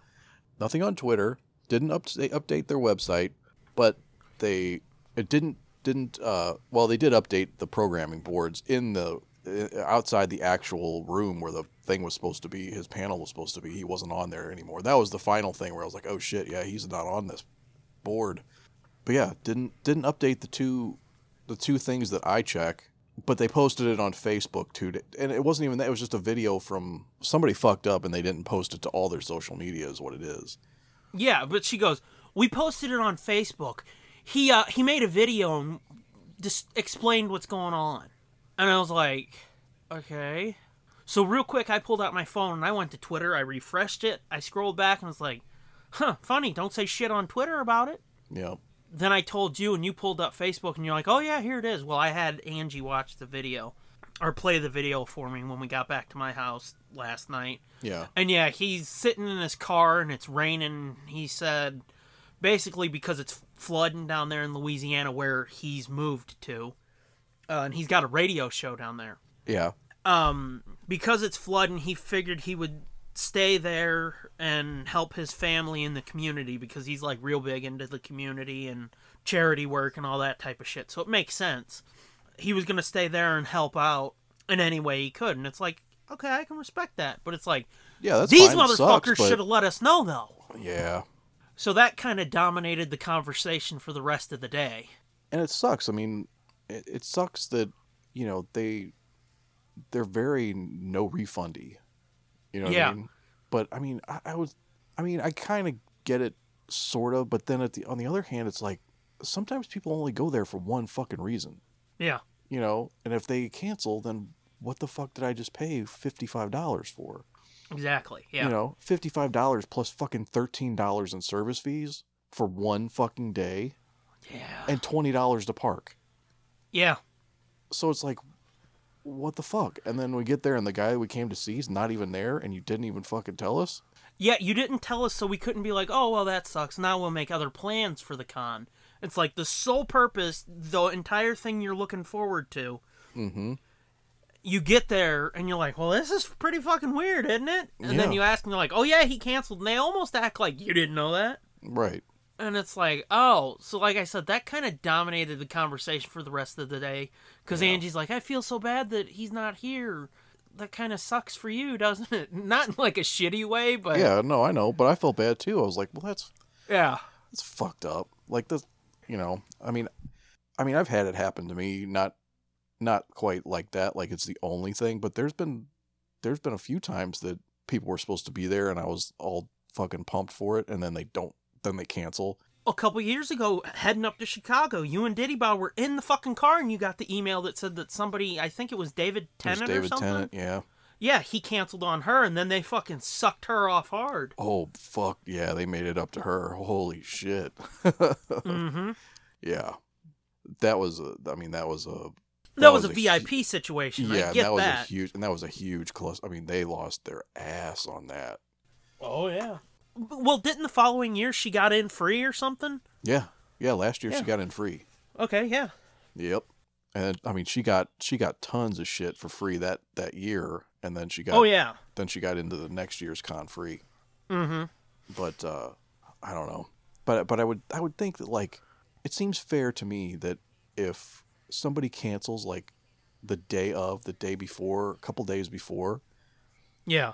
nothing on twitter didn't up- update their website but they it didn't didn't uh well they did update the programming boards in the uh, outside the actual room where the thing was supposed to be his panel was supposed to be. He wasn't on there anymore. That was the final thing where i was like oh shit yeah he's not on this board. But yeah didn't didn't update the two the two things that i check but they posted it on facebook too. And it wasn't even that it was just a video from somebody fucked up and they didn't post it to all their social media is what it is. Yeah, but she goes, we posted it on Facebook. He uh he made a video and just explained what's going on. And I was like, okay. So real quick, I pulled out my phone and I went to Twitter. I refreshed it. I scrolled back and was like, huh, funny. Don't say shit on Twitter about it. yeah Then I told you and you pulled up Facebook and you're like, oh yeah, here it is. Well, I had Angie watch the video or play the video for me when we got back to my house last night. yeah And yeah, he's sitting in his car and it's raining. He said basically because it's flooding down there in Louisiana where he's moved to. Uh, and he's got a radio show down there. yeah Um, because it's flooding, he figured he would stay there and help his family in the community because he's like real big into the community and charity work and all that type of shit. So it makes sense. He was going to stay there and help out in any way he could. And it's like, okay, I can respect that. But it's like, yeah these fine. Motherfuckers but- should have let us know, though. yeah So that kind of dominated the conversation for the rest of the day. and it sucks. I mean, it, it sucks that you know they they're very no refundy. You know what Yeah. I mean? But I mean, I, I was, I mean, I kind of get it, sort of. But then at the on the other hand, it's like sometimes people only go there for one fucking reason. Yeah. You know, and if they cancel, then what the fuck did I just pay fifty five dollars for? Exactly. Yeah. You know, fifty five dollars plus fucking thirteen dollars in service fees for one fucking day, yeah. and twenty dollars to park. Yeah. So it's like, what the fuck? And then we get there, and the guy we came to see is not even there, and you didn't even fucking tell us. Yeah, you didn't tell us, so we couldn't be like, oh, well, that sucks. Now we'll make other plans for the con. It's like the sole purpose, the entire thing you're looking forward to. Mm-hmm. You get there and you're like, well, this is pretty fucking weird, isn't it? And then you ask and they're like, oh, yeah, he canceled. And they almost act like you didn't know that. Right. And it's like, oh, so like I said, that kind of dominated the conversation for the rest of the day. Because Angie's like, I feel so bad that he's not here. That kind of sucks for you, doesn't it? Not in like a shitty way, but Yeah, no, I know, but I felt bad too. I was like, well, that's yeah. that's fucked up. Like this, you know. I mean, I mean, I've had it happen to me, not not quite like that. Like it's the only thing, but there's been there's been a few times that people were supposed to be there, and I was all fucking pumped for it, and then they don't, then they cancel. a couple years ago, heading up to Chicago, you and Diddy Bow were in the fucking car, and you got the email that said that somebody, I think it was David Tennant or David something. Tennant, yeah. Yeah, he canceled on her, and then they fucking sucked her off hard. Oh fuck, yeah, they made it up to her. Holy shit. Mm-hmm. yeah, that was a. I mean, that was a. That, was, a hu- VIP situation. Yeah, I and get that was that. a huge, and that was a huge close. I mean, they lost their ass on that. oh yeah. Well, didn't the following year she got in free or something? Yeah, yeah. Last year Yeah. she got in free. Okay, yeah. Yep. And I mean, she got she got tons of shit for free that that year, and then she got Oh yeah. then she got into the next year's con free. Mm-hmm. But uh, I don't know. But but I would I would think that like it seems fair to me that if somebody cancels like the day of, the day before, a couple days before, Yeah.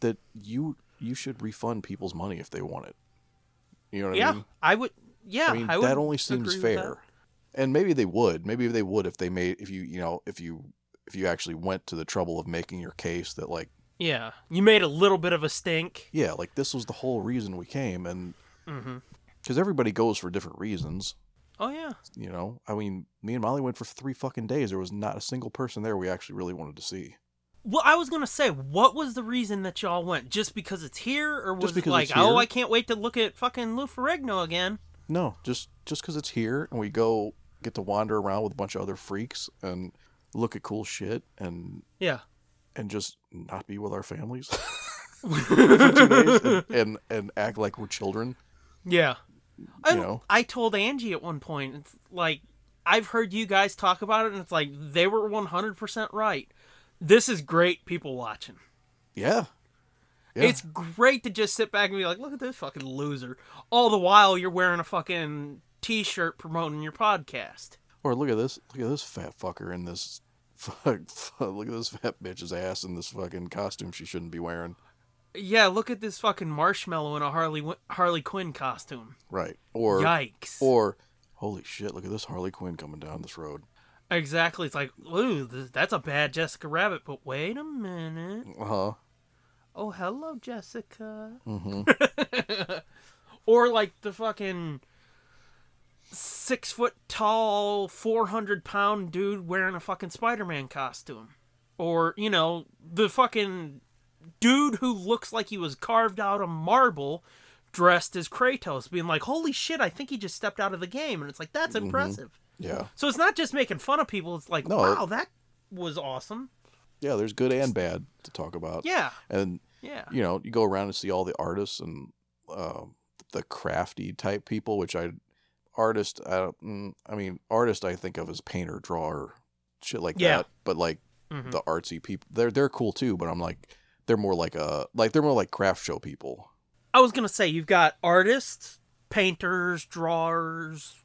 that you you should refund people's money if they want it. You know what I mean? Yeah. I would. Yeah. I mean, would that only seems agree with that. fair. And maybe they would. Maybe they would if they made if you you know if you if you actually went to the trouble of making your case that like Yeah. You made a little bit of a stink. yeah like this was the whole reason we came and Mm-hmm. because everybody goes for different reasons. Oh yeah. You know, I mean, me and Molly went for three fucking days. There was not a single person there we actually really wanted to see. Well, I was gonna say, what was the reason that y'all went? Just because it's here, or was it like, oh. I can't wait to look at fucking Lou Ferrigno again? No, just just because it's here and we go get to wander around with a bunch of other freaks and look at cool shit and Yeah. and just not be with our families for two days and, and and act like we're children. Yeah. I, know? I told Angie at one point, it's like, I've heard you guys talk about it, and it's like, they were 100% right. This is great people watching. Yeah. Yeah. It's great to just sit back and be like, look at this fucking loser. All the while you're wearing a fucking t shirt promoting your podcast. Or look at this, look at this fat fucker in this. Fuck, look at this fat bitch's ass in this fucking costume she shouldn't be wearing. Yeah, look at this fucking marshmallow in a Harley Harley Quinn costume. Right. Or Yikes. or holy shit, look at this Harley Quinn coming down this road. Exactly. It's like, ooh, th- that's a bad Jessica Rabbit. But wait a minute. Uh huh. Oh, hello, Jessica. Mm-hmm. Or like the fucking six foot tall, 400 pound dude wearing a fucking Spider Man costume. Or, you know, the fucking dude who looks like he was carved out of marble dressed as Kratos, being like, holy shit, I think he just stepped out of the game. And it's like, that's impressive. Yeah. So it's not just making fun of people, it's like, No, wow, it- that was awesome. Yeah. There's good and bad to talk about. Yeah. And Yeah. you know, you go around and see all the artists and uh, the crafty type people, which I artist. I, mm, I mean, artist. I think of as painter, drawer, shit like Yeah. that. But like Mhm. the artsy people, they're they're cool too. But I'm like, they're more like a like they're more like craft show people. I was gonna say you've got artists, painters, drawers,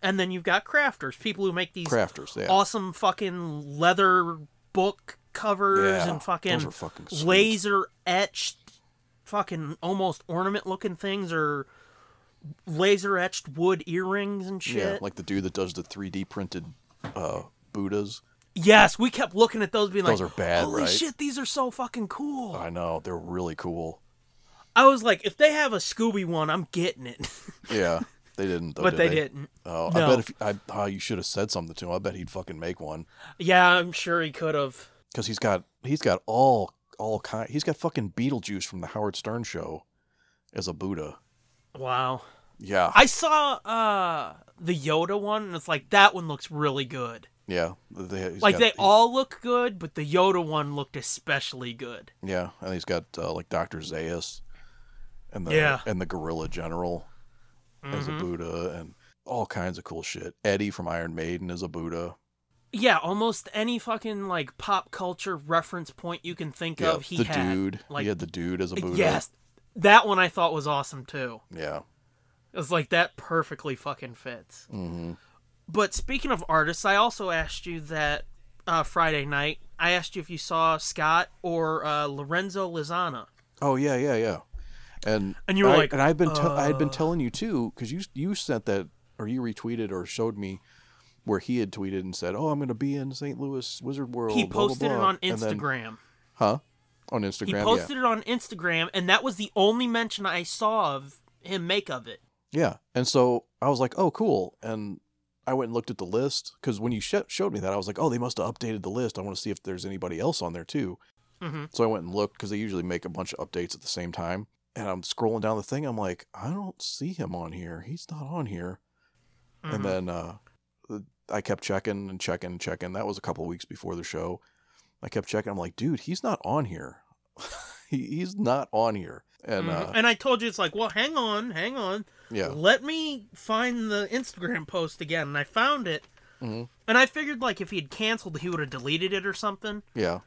and then you've got crafters, people who make these Crafters, yeah. awesome fucking leather book covers Yeah, and fucking, fucking laser etched, fucking almost ornament looking things or laser etched wood earrings and shit. Yeah, like the dude that does the 3D printed uh, Buddhas. Yes, we kept looking at those, being Those like, are bad, "Holy right? shit, these are so fucking cool." I know they're really cool. I was like, if they have a Scooby one, I'm getting it. Yeah, they didn't. Though, but did they, didn't. Oh, No. I bet if I, oh, you should have said something to him. I bet he'd fucking make one Yeah, I'm sure he could have. because he's got he's got all all kind. He's got fucking Beetlejuice from the Howard Stern show as a Buddha. Wow. Yeah, I saw uh the Yoda one, and it's like that one looks really good. Yeah. They, like got- they he- all look good, but the Yoda one looked especially good. Yeah, and he's got uh, like Doctor Zaius, and the Yeah. and the Gorilla General as a Mhm. Buddha, and all kinds of cool shit. Eddie from Iron Maiden is a Buddha. Yeah, almost any fucking like pop culture reference point you can think Yeah, of, he the had. dude. like- he had the dude as a Buddha. Yes, that one I thought was awesome too. Yeah. It was like that perfectly fucking fits. hmm But speaking of artists, I also asked you that uh, Friday night. I asked you if you saw Scott or uh, Lorenzo Lizana. Oh yeah, yeah, yeah. And And you were I, like, and I've been tell I had been uh. telling you too because you you sent that or you retweeted or showed me where he had tweeted and said, "Oh, I'm going to be in St. Louis Wizard World." he blah, blah, posted it on And then- Instagram. huh? On Instagram, He yeah. posted it on Instagram, and that was the only mention I saw of him make of it. Yeah. And so I was like, oh, cool. And I went and looked at the list because when you sh- showed me that, I was like, oh, they must have updated the list. I want to see if there's anybody else on there too. Mhm. So I went and looked because they usually make a bunch of updates at the same time. And I'm scrolling down the thing. I'm like, I don't see him on here. He's not on here. Mhm. And then uh, I kept checking and checking and checking. That was a couple of weeks before the show. I kept checking. I'm like, dude, he's not on here. he, he's not on here. And Mhm. uh, and I told you it's like, well, hang on, hang on. yeah, Let me find the Instagram post again. And I found it. Mhm. And I figured like if he had canceled, he would have deleted it or something. yeah.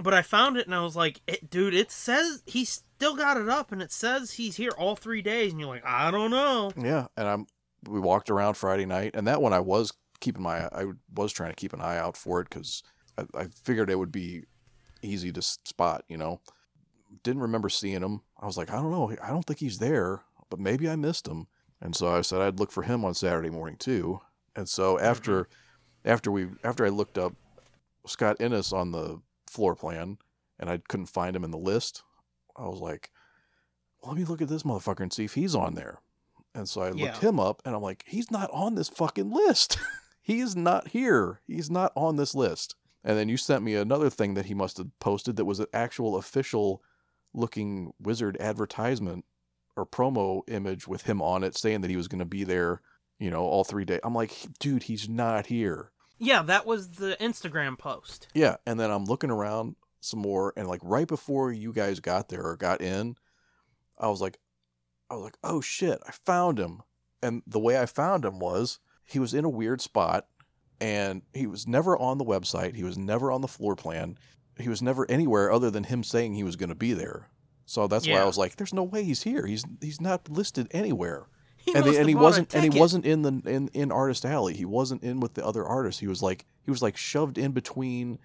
But I found it and I was like, it, dude, it says he's still got it up and it says he's here all three days. And you're like, I don't know. Yeah, and I'm we walked around Friday night, and that one I was keeping my I was trying to keep an eye out for it because I, I figured it would be easy to spot. You know, didn't remember seeing him. I was like, I don't know, I don't think he's there, but maybe I missed him. And so I said I'd look for him on Saturday morning too. And so mm-hmm. after after we after I looked up Scott Innes on the floor plan, and I couldn't find him in the list, I was like, well, let me look at this motherfucker and see if he's on there. And so I looked Yeah. him up and I'm like, he's not on this fucking list. he is not here. He's not on this list. And then you sent me another thing that he must have posted that was an actual official looking wizard advertisement or promo image with him on it saying that he was going to be there, you know, all three days. I'm like, dude, he's not here. Yeah, that was the Instagram post. Yeah, and then I'm looking around some more, and like right before you guys got there or got in, I was like, I was like, oh shit, I found him. And the way I found him was he was in a weird spot, and he was never on the website. He was never on the floor plan. He was never anywhere other than him saying he was going to be there. So that's why I was like, "There's no way he's here. He's he's not listed anywhere." He and, they, and he wasn't and he wasn't in the in, in artist alley he wasn't in with the other artists he was like he was like shoved in between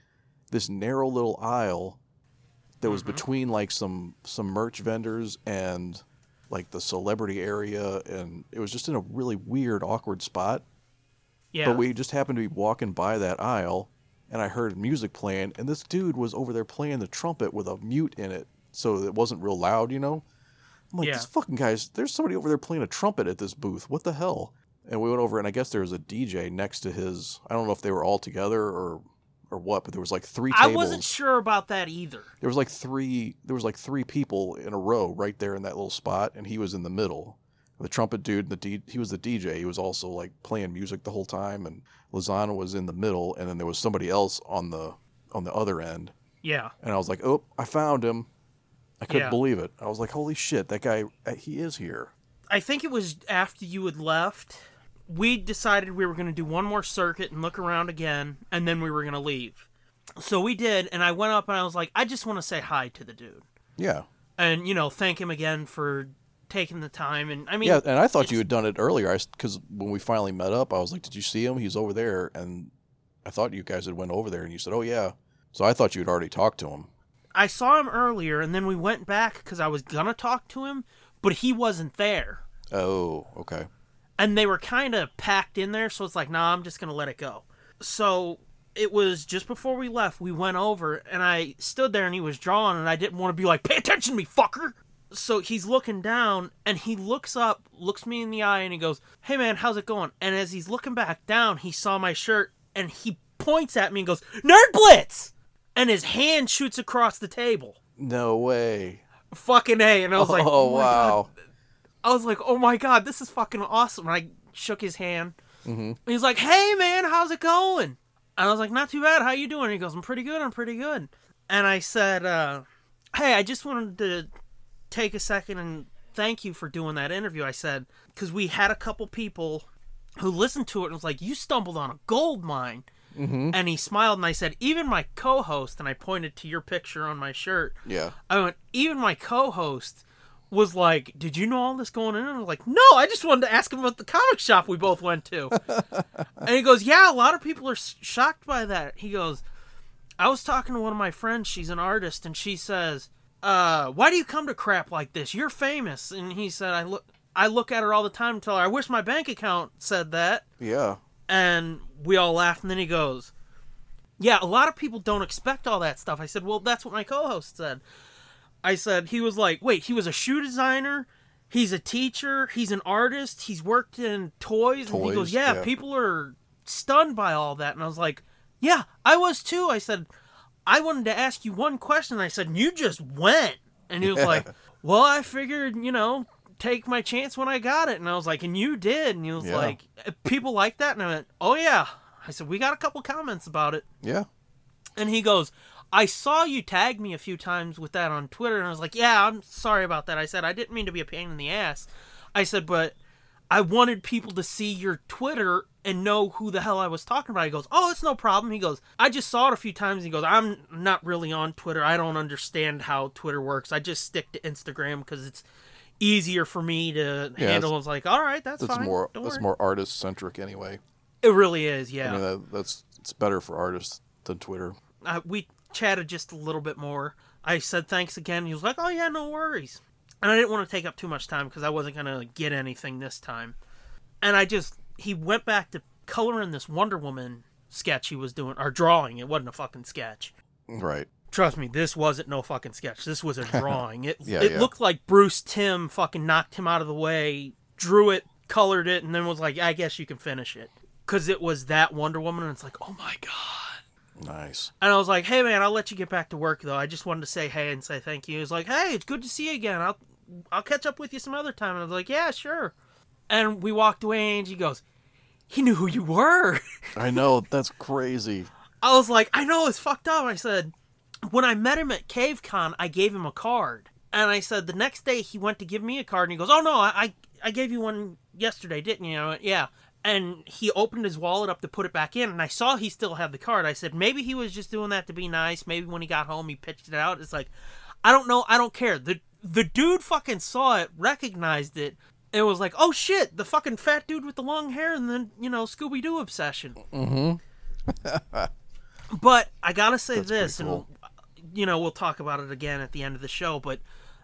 this narrow little aisle that was Mhm. between like some some merch vendors and like the celebrity area and it was just in a really weird awkward spot Yeah. but we just happened to be walking by that aisle and i heard music playing and this dude was over there playing the trumpet with a mute in it so it wasn't real loud you know? I'm like Yeah. this fucking guys there's somebody over there playing a trumpet at this booth. What the hell? And we went over and i guess there was a dj next to his i don't know if they were all together or or what but there was like three I wasn't sure about that either. there was like three there was like three people in a row right there in that little spot and he was in the middle the trumpet dude the D, he was the dj he was also like playing music the whole time and lozano was in the middle and then there was somebody else on the on the other end Yeah. and i was like oh i found him i couldn't Yeah. believe it i was like holy shit that guy uh, he is here I think it was after you had left. We decided we were going to do one more circuit and look around again, and then we were going to leave. So we did, and I went up and I was like, I just want to say hi to the dude. yeah And, you know, thank him again for taking the time. And I mean, yeah and i thought you had done it earlier I because when we finally met up i was like did you see him he's over there and i thought you guys had went over there and you said oh yeah so i thought you had already talked to him I saw him earlier, and then we went back because I was going to talk to him, but he wasn't there. oh okay and they were kind of packed in there so it's like nah i'm just gonna let it go so it was just before we left. We went over, and I stood there, and he was drawing, and I didn't want to be like, "Pay attention to me, fucker." So he's looking down, and he looks up, looks me in the eye, and he goes, "Hey man, how's it going?" And as he's looking back down, he saw my shirt, and he points at me and goes, "Nerd Blitz!" And his hand shoots across the table. No way. Fucking a, and I was like, oh God." wow. I was like, "Oh my god, this is fucking awesome!" And I shook his hand. Mhm. He's like, "Hey man, how's it going?" And I was like, "Not too bad. How you doing?" He goes, "I'm pretty good. I'm pretty good." And I said, uh, "Hey, I just wanted to take a second and thank you for doing that interview." I said because we had a couple people who listened to it and was like, "You stumbled on a gold mine." Mm-hmm. And he smiled and I said, "Even my co-host," and I pointed to your picture on my shirt. Yeah. I went, even my co-host was like, "Did you know all this going on?" And I was like, "No, I just wanted to ask him about the comic shop we both went to." and he goes, "Yeah, a lot of people are shocked by that." He goes, "I was talking to one of my friends. She's an artist, and she says, uh, why do you come to crap like this? You're famous." And he said, "I look, I look at her all the time and tell her, I wish my bank account said that." Yeah. And we all laughed, and then he goes, Yeah, a lot of people don't expect all that stuff. I said, Well, that's what my co host said. I said, He was like, Wait, he was a shoe designer, he's a teacher, he's an artist, he's worked in toys. and he goes, Toys, yeah, yeah. people are stunned by all that. And I was like, Yeah, I was too. I said, I wanted to ask you one question. I said, You just went. And he was like, Well, I figured, you know, take my chance when I got it. And I was like, And you did. And he was Yeah. like, uh, People like that. And I went, Oh, yeah. I said, We got a couple comments about it. Yeah. And he goes, I saw you tag me a few times with that on Twitter. And I was like, Yeah, I'm sorry about that. I said, I didn't mean to be a pain in the ass. I said, But I wanted people to see your Twitter and know who the hell I was talking about. He goes, Oh, it's no problem. He goes, I just saw it a few times. He goes, I'm not really on Twitter. I don't understand how Twitter works. I just stick to Instagram because it's easier for me to Yeah, handle. I was like, All right, that's, That's fine. more Don't that's worry." more artist centric anyway. It really is, yeah. I mean that, that's it's better for artists than Twitter. uh, we chatted just a little bit more. I said thanks again. He was like, "Oh yeah, no worries." And I didn't want to take up too much time because I wasn't gonna get anything this time. And I just he went back to coloring this Wonder Woman sketch he was doing or drawing. It wasn't a fucking sketch. Right. Trust me, this wasn't no fucking sketch. This was a drawing. It Yeah, it yeah. looked like Bruce Timm fucking knocked him out of the way, drew it, colored it, and then was like, "I guess you can finish it." Cause it was that Wonder Woman, and it's like, oh my god. Nice. And I was like, "Hey man, I'll let you get back to work though. I just wanted to say hey and say thank you." He was like, "Hey, it's good to see you again. I'll I'll catch up with you some other time." And I was like, "Yeah, sure." And we walked away, and Angie goes, "He knew who you were." I know that's crazy. I was like, "I know it's fucked up." I said, "When I met him at CaveCon, I gave him a card." And I said the next day he went to give me a card, and he goes, "Oh no, I I, I gave you one yesterday, didn't you?" I went, "Yeah." And he opened his wallet up to put it back in, and I saw he still had the card. I said, maybe he was just doing that to be nice. Maybe when he got home, he pitched it out. It's like, I don't know. I don't care. The the dude fucking saw it, recognized it, and was like, oh shit, the fucking fat dude with the long hair and the you know Scooby Doo obsession. Mm-hmm. But I gotta say That's this, cool. and you know we'll talk about it again at the end of the show. But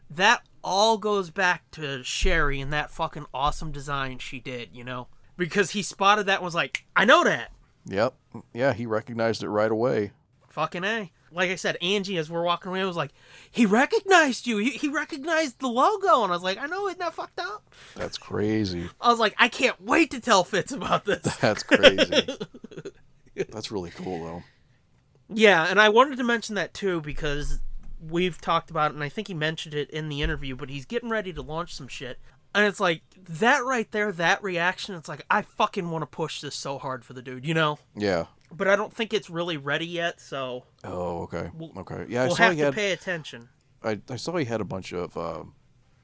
that all goes back to Sherry and that fucking awesome design she did. You know, because he spotted that and was like, I know that. Yep. Yeah, he recognized it right away. Fucking a. Like I said, Angie, as we're walking away, was like, he recognized you. He, he recognized the logo, and I was like, I know, isn't that fucked up? That's crazy. I was like, I can't wait to tell Fitz about this. That's crazy. that's really cool though. Yeah, and I wanted to mention that too because we've talked about it, and I think he mentioned it in the interview, but he's getting ready to launch some shit. And it's like, that right there, that reaction, it's like, I fucking want to push this so hard for the dude, you know? Yeah. But I don't think it's really ready yet, so Oh, okay. We'll- Okay. Yeah, I we'll saw have he to had. pay attention. I, I saw he had a bunch of uh,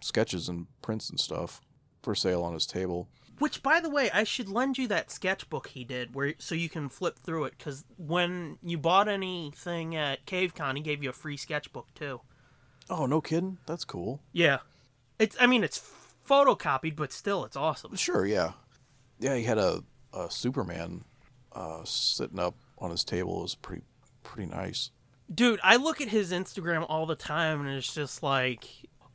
sketches and prints and stuff for sale on his table. Which, by the way, I should lend you that sketchbook he did, where so you can flip through it. Because when you bought anything at CaveCon, he gave you a free sketchbook too. Oh, no kidding. That's cool. Yeah, it's. I mean, it's photocopied, but still, it's awesome. Sure. Yeah. Yeah, he had a, a Superman uh, sitting up on his table. is pretty pretty nice. Dude, I look at his Instagram all the time, and it's just like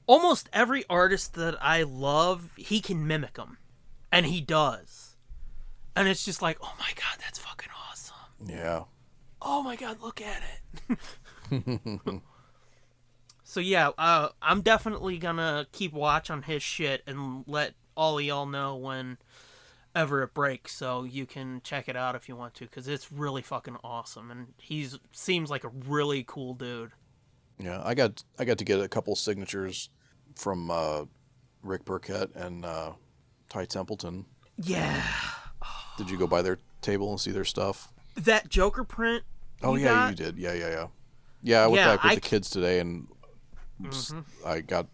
almost every artist that I love, he can mimic them, and he does. And it's just like, oh my god, that's fucking awesome. Yeah. oh my god, look at it. so yeah, uh, I'm definitely gonna keep watch on his shit and let all of y'all know when ever it breaks so you can check it out if you want to because it's really fucking awesome and he's seems like a really cool dude Yeah, I got I got to get a couple signatures from uh, Rick Burkett and uh, Ty Templeton. yeah Did you go by their table and see their stuff? that joker print Oh you yeah, got? you did. Yeah, yeah, yeah. Yeah, I went Yeah, back with I the kids today, and I got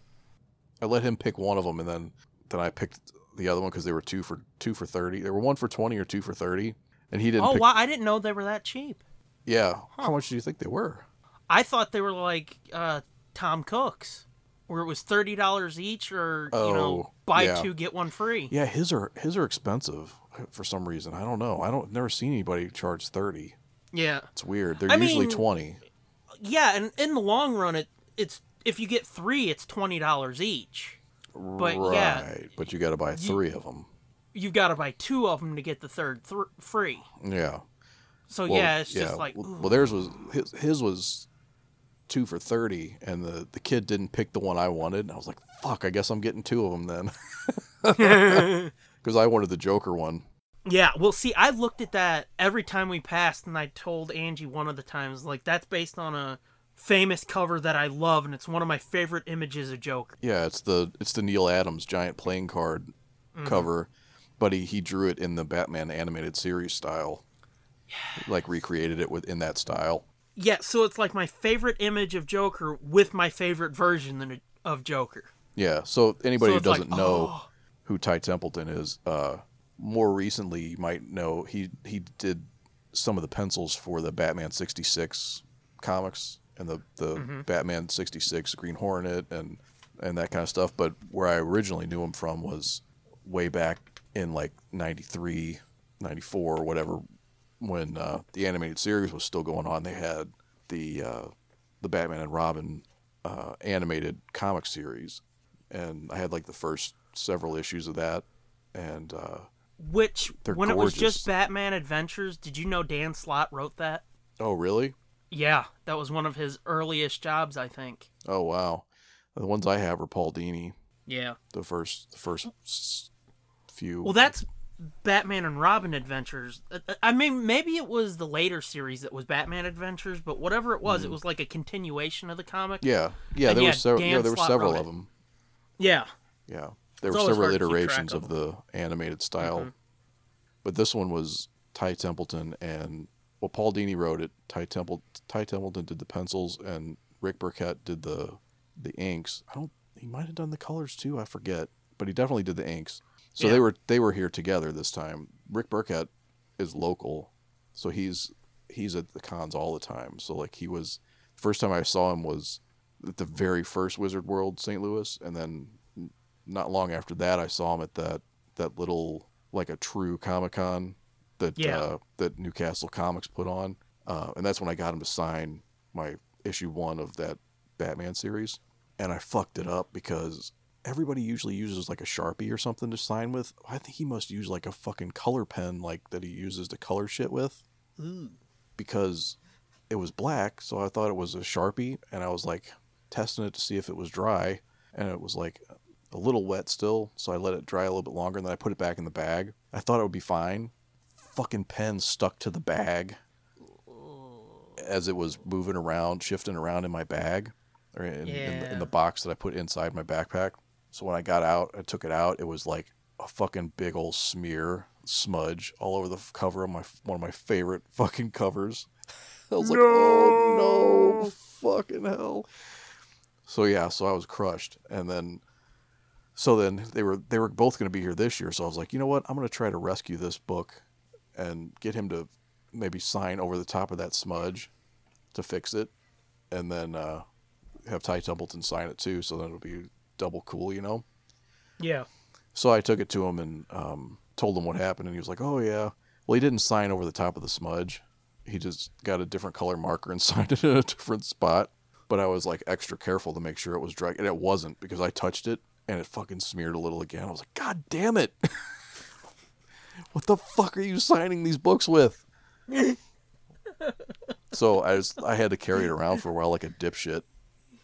I let him pick one of them, and then then I picked the other one because they were two for two for thirty. They were one for twenty or two for thirty, and he didn't. oh pick, wow i didn't know they were that cheap Yeah, how much do you think they were? i thought they were like uh tom cook's where it was $30 each or you know Oh, buy yeah. two get one free Yeah, his are his are expensive for some reason. I don't know. I don't never seen anybody charge thirty. yeah It's weird. They're I usually mean- twenty. yeah and in the long run it it's if you get three it's $20 each but right, yeah, but you got to buy three of them. you've got to buy two of them to get the third th- free Yeah. so Well, yeah it's just like well, ooh. well, theirs was his. His was two for thirty, and the the kid didn't pick the one I wanted. And I was like, "Fuck! I guess I'm getting two of them then," because I wanted the Joker one. Yeah, well, see, I looked at that every time we passed, and I told Angie one of the times, like, that's based on a famous cover that I love, and it's one of my favorite images of Joker. Yeah, it's the it's the Neal Adams giant playing card cover, but he he drew it in the Batman animated series style, like recreated it within that style. Yeah, so it's like my favorite image of Joker with my favorite version of Joker. Yeah. So anybody So who doesn't know oh. who Ty Templeton is, uh, more recently you might know he he did some of the pencils for the Batman sixty six comics and the the Mm-hmm. Batman sixty six Green Hornet and and that kind of stuff. But where I originally knew him from was way back in like 93, 94, or whatever, when uh, the animated series was still going on. They had the uh, the Batman and Robin uh, animated comic series, and I had like the first several issues of that. And uh, Which, when it was just Batman Adventures, did you know Dan Slott wrote that? oh, really? Yeah, that was one of his earliest jobs, I think. Oh, wow. The ones I have are Paul Dini. Yeah. The first, the first few. Well, that's Batman and Robin Adventures. Uh, I mean, maybe it was the later series that was Batman Adventures, but whatever it was, it was like a continuation of the comic. Mm. yeah, yeah. And There yeah, were several. Yeah, there were several of them. Yeah. Yeah, there It's were several hard to keep track iterations of of the animated style, Mm-hmm. but this one was Ty Templeton and well, Paul Dini wrote it. Ty Temple Ty Templeton did the pencils, and Rick Burkett did the the inks. I don't. He might have done the colors too. I forget, but he definitely did the inks. So Yeah. they were they were here together this time. Rick Burkett is local, so he's he's at the cons all the time. So like he was first time I saw him was at the very first Wizard World St. Louis, and then not long after that I saw him at that that little like a true Comic Con that Yeah. uh, that Newcastle Comics put on, uh, and that's when I got him to sign my issue one of that Batman series, and I fucked it up because everybody usually uses like a sharpie or something to sign with. I think he must use like a fucking color pen like that he uses to color shit with because it was black, so I thought it was a Sharpie, and I was like testing it to see if it was dry, and it was like a little wet still, so I let it dry a little bit longer, and then I put it back in the bag. I thought it would be fine. Fucking pen stuck to the bag as it was moving around, shifting around in my bag, or in, in, the, in the box that I put inside my backpack. So when I got out, I took it out. It was like a fucking big old smear smudge all over the cover of my one of my favorite fucking covers. I was like, oh no, fucking hell. So yeah, so I was crushed, and then, so then they were they were both going to be here this year. So I was like, you know what, I'm going to try to rescue this book, and get him to maybe sign over the top of that smudge, to fix it, and then uh, have Ty Templeton sign it too. So then it'll be double cool, you know. Yeah. So I took it to him and um, told him what happened, and he was like, "Oh yeah." Well, he didn't sign over the top of the smudge. He just got a different color marker and signed it in a different spot. But I was like extra careful to make sure it was dry, and it wasn't because I touched it and it fucking smeared a little again. I was like, "God damn it! what the fuck are you signing these books with?" So I was I had to carry it around for a while like a dipshit,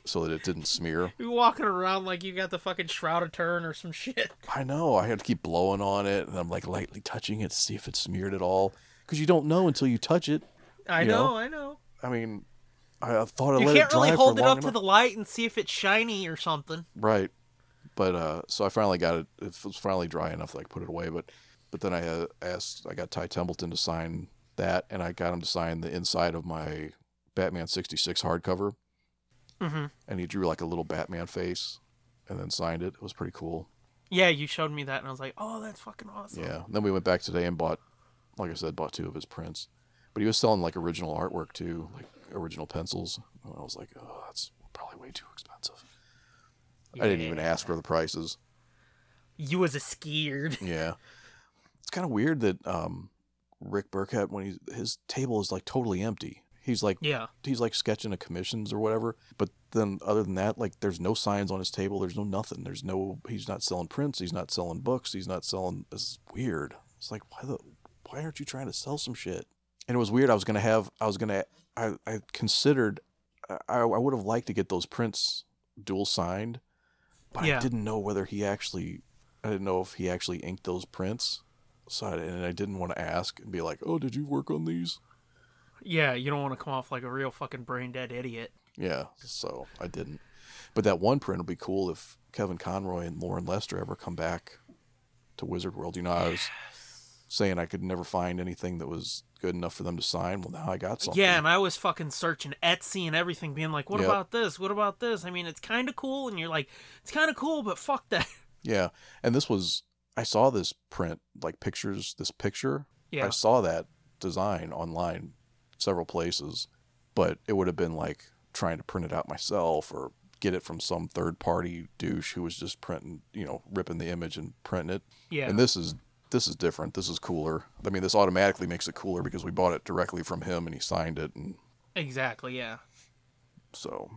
so that it didn't smear. You walking around like you got the fucking shroud of Turin or some shit. I know. I had to keep blowing on it, and I'm like lightly touching it to see if it's smeared at all, because you don't know until you touch it. I You know, know? I know. I mean, I thought I You let can't it really hold it up to the light and see if it's shiny or something. Right. But uh so I finally got it it was finally dry enough that I put it away, but but then I uh, asked I got Ty Templeton to sign that and I got him to sign the inside of my Batman 66 hardcover hmm and he drew like a little Batman face and then signed it. It was pretty cool. Yeah, you showed me that, and I was like, "Oh, that's fucking awesome." Yeah. Then we went back today and bought like I said bought two of his prints. But he was selling like original artwork too, like original pencils. And I was like, "Oh, that's probably way too expensive." I didn't even ask for the prices. You was a scared. Yeah. Kind of weird that um, Rick Burchett when he's his table is like totally empty. He's like Yeah. he's like sketching a commissions or whatever. But then other than that, like there's no signs on his table. There's no nothing. There's no. He's not selling prints. He's not selling books. He's not selling. This is weird. It's like why the why aren't you trying to sell some shit? And it was weird. I was gonna have. I was gonna. I I considered. I I would have liked to get those prints dual signed, but Yeah. I didn't know whether he actually. I didn't know if he actually inked those prints. I, and I didn't want to ask and be like, "Oh, did you work on these?" Yeah, you don't want to come off like a real fucking brain dead idiot. Yeah, so I didn't. But that one print would be cool if Kevin Conroy and Loren Lester ever come back to Wizard World. You know, I was saying I could never find anything that was good enough for them to sign. Well, now I got something. Yeah, and I was fucking searching Etsy and everything, being like, "What Yep. about this? What about this?" I mean, it's kind of cool, and you're like, "It's kind of cool, but fuck that." Yeah, and this was I saw this print like pictures. This picture Yeah, I saw that design online several places, but it would have been like trying to print it out myself or get it from some third party douche who was just printing, you know, ripping the image and printing it. yeah, And this is this is different. This is cooler. I mean, this automatically makes it cooler because we bought it directly from him and he signed it, and exactly. Yeah, so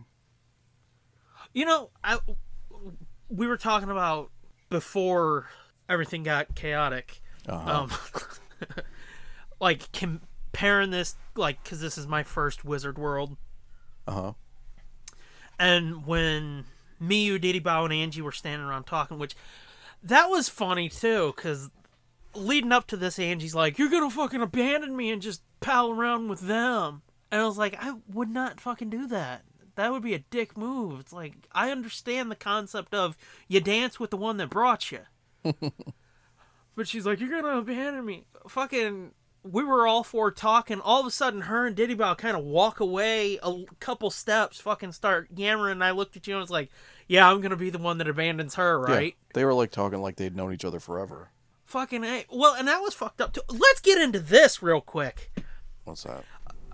you know, I we were talking about before everything got chaotic. uh-huh. Um, like comparing this, like, because this is my first Wizard World, uh huh, and when me, you, Diddy Bow, and Angie were standing around talking, which that was funny too, because leading up to this, Angie's like, "You're gonna fucking abandon me and just pal around with them," and I was like, "I would not fucking do that." That would be a dick move. It's like I understand the concept of you dance with the one that brought you. but she's like, You're gonna abandon me. Fucking we were all four talking. All of a sudden, her and Diddy Bow kind of walk away a couple steps, fucking start yammering. And I looked at you and was like, Yeah, I'm gonna be the one that abandons her, Yeah, right? they were like talking like they'd known each other forever. Fucking A. Well, and that was fucked up too. Let's get into this real quick. What's that?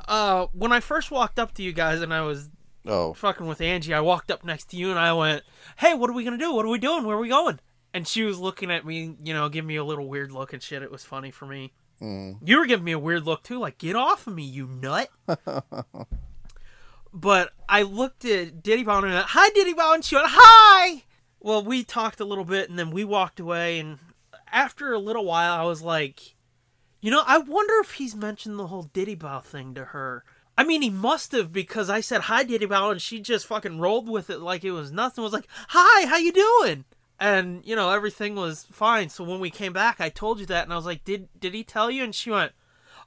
Uh, when I first walked up to you guys and I was Oh, fucking with Angie, I walked up next to you and I went, "Hey, what are we gonna do? What are we doing? Where are we going?" And she was looking at me, you know, giving me a little weird look and shit. It was funny for me. mm, You were giving me a weird look too, like "Get off of me, you nut!" but I looked at Diddy Bow and I went, "Hi, Diddy Bow," and she went, "Hi." Well, we talked a little bit and then we walked away. And after a little while, I was like, "You know, I wonder if he's mentioned the whole Diddy Bow thing to her." I mean, he must have because I said hi, Diddy Bow, and she just fucking rolled with it like it was nothing. Was like, "Hi, how you doing?" And you know, everything was fine. So when we came back, I told you that, and I was like, "Did did he tell you?" And she went,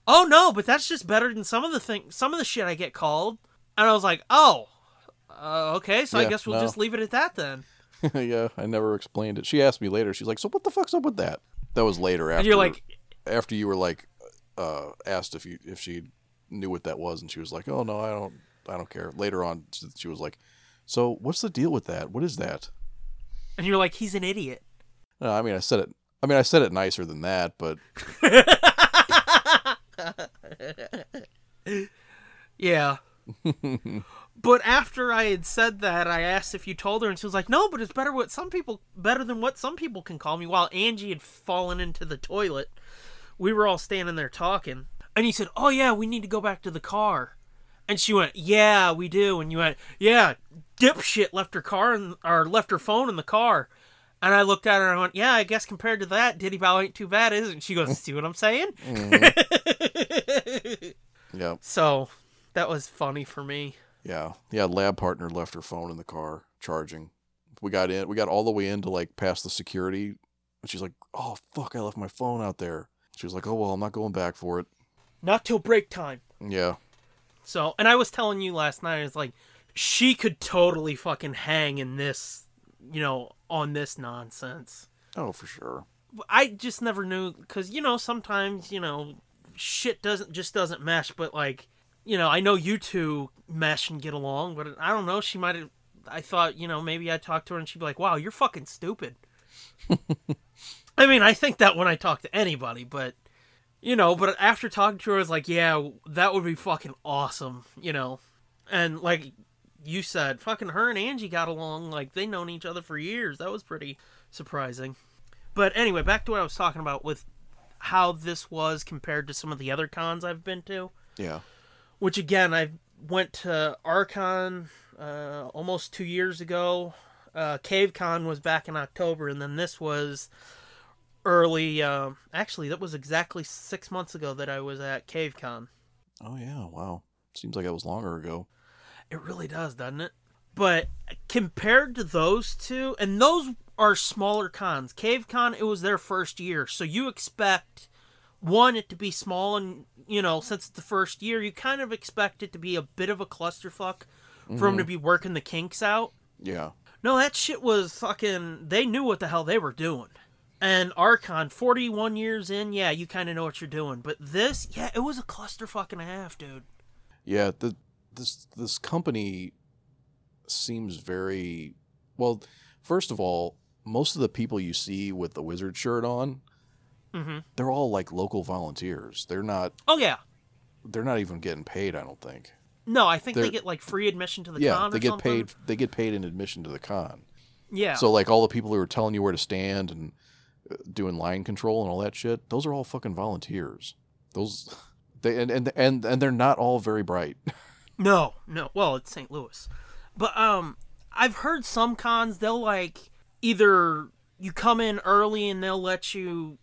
"Oh no, but that's just better than some of the thing, some of the shit I get called." And I was like, "Oh, uh, okay, so I guess we'll no. just leave it at that then." yeah, I never explained it. She asked me later. She's like, "So what the fuck's up with that?" That was later after. And you're like, after you were like, uh, asked if you if she knew what that was, and she was like, "Oh no, I don't, I don't care." Later on, she was like, "So what's the deal with that? What is that?" And you're like, "He's an idiot." No, I mean, I said it. I mean, I said it nicer than that, but Yeah. but after I had said that, I asked if you told her, and she was like, "No, but it's better what some people better than what some people can call me." While Angie had fallen into the toilet, we were all standing there talking, and he said, "Oh yeah, we need to go back to the car." And she went, "Yeah, we do." And you went, "Yeah, dipshit left her car in, or left her phone in the car." And I looked at her and I went, "Yeah, I guess compared to that, Diddy Bow ain't too bad, is it?" And she goes, "See what I'm saying?" Mm-hmm. yeah, So That was funny for me. Yeah, yeah. Lab partner left her phone in the car charging. We got in. We got all the way in to like past the security, and she's like, "Oh fuck, I left my phone out there." She was like, "Oh well, I'm not going back for it." Not till break time. Yeah, So, and I was telling you last night, I was like she could totally fucking hang in this, you know, on this nonsense. oh for sure. I just never knew because you know sometimes you know shit doesn't just doesn't mesh, but like you know I know you two mesh and get along, but I don't know. She might have. I thought you know maybe I talked to her and she'd be like, "Wow, you're fucking stupid." I mean, I think that when I talk to anybody, but you know, but after talking to her, I was like, "Yeah, that would be fucking awesome," you know, and like you said, fucking her and Angie got along like they known each other for years. That was pretty surprising. But anyway, back to what I was talking about with how this was compared to some of the other cons I've been to. Yeah, Which again, I went to Archon uh, almost two years ago. Uh, CaveCon was back in October, and then this was early. Uh, actually, that was exactly six months ago that I was at CaveCon. Oh yeah, wow. Seems like that was longer ago. It really does, doesn't it? But compared to those two, and those are smaller cons. CaveCon, it was their first year, so you expect one it to be small, and you know, since it's the first year, you kind of expect it to be a bit of a clusterfuck for them to mm-hmm. be working the kinks out. Yeah, No, that shit was fucking. They knew what the hell they were doing. And Archon, 41 years in, yeah, you kind of know what you're doing. But this, yeah, it was a clusterfuck and a half, dude. yeah. The this this company seems very well. First of all, most of the people you see with the wizard shirt on, Mhm. they're all like local volunteers. They're not. Oh, yeah. They're not even getting paid. I don't think. No, I think they They're- get like free admission to the yeah, con. they or get something. paid. They get paid in admission to the con. Yeah. So like all the people who are telling you where to stand and uh, doing line control and all that shit, those are all fucking volunteers. Those they and and and, and they're not all very bright. no, no. Well, it's St. Louis, but um, I've heard some cons they'll like either you come in early and they'll let you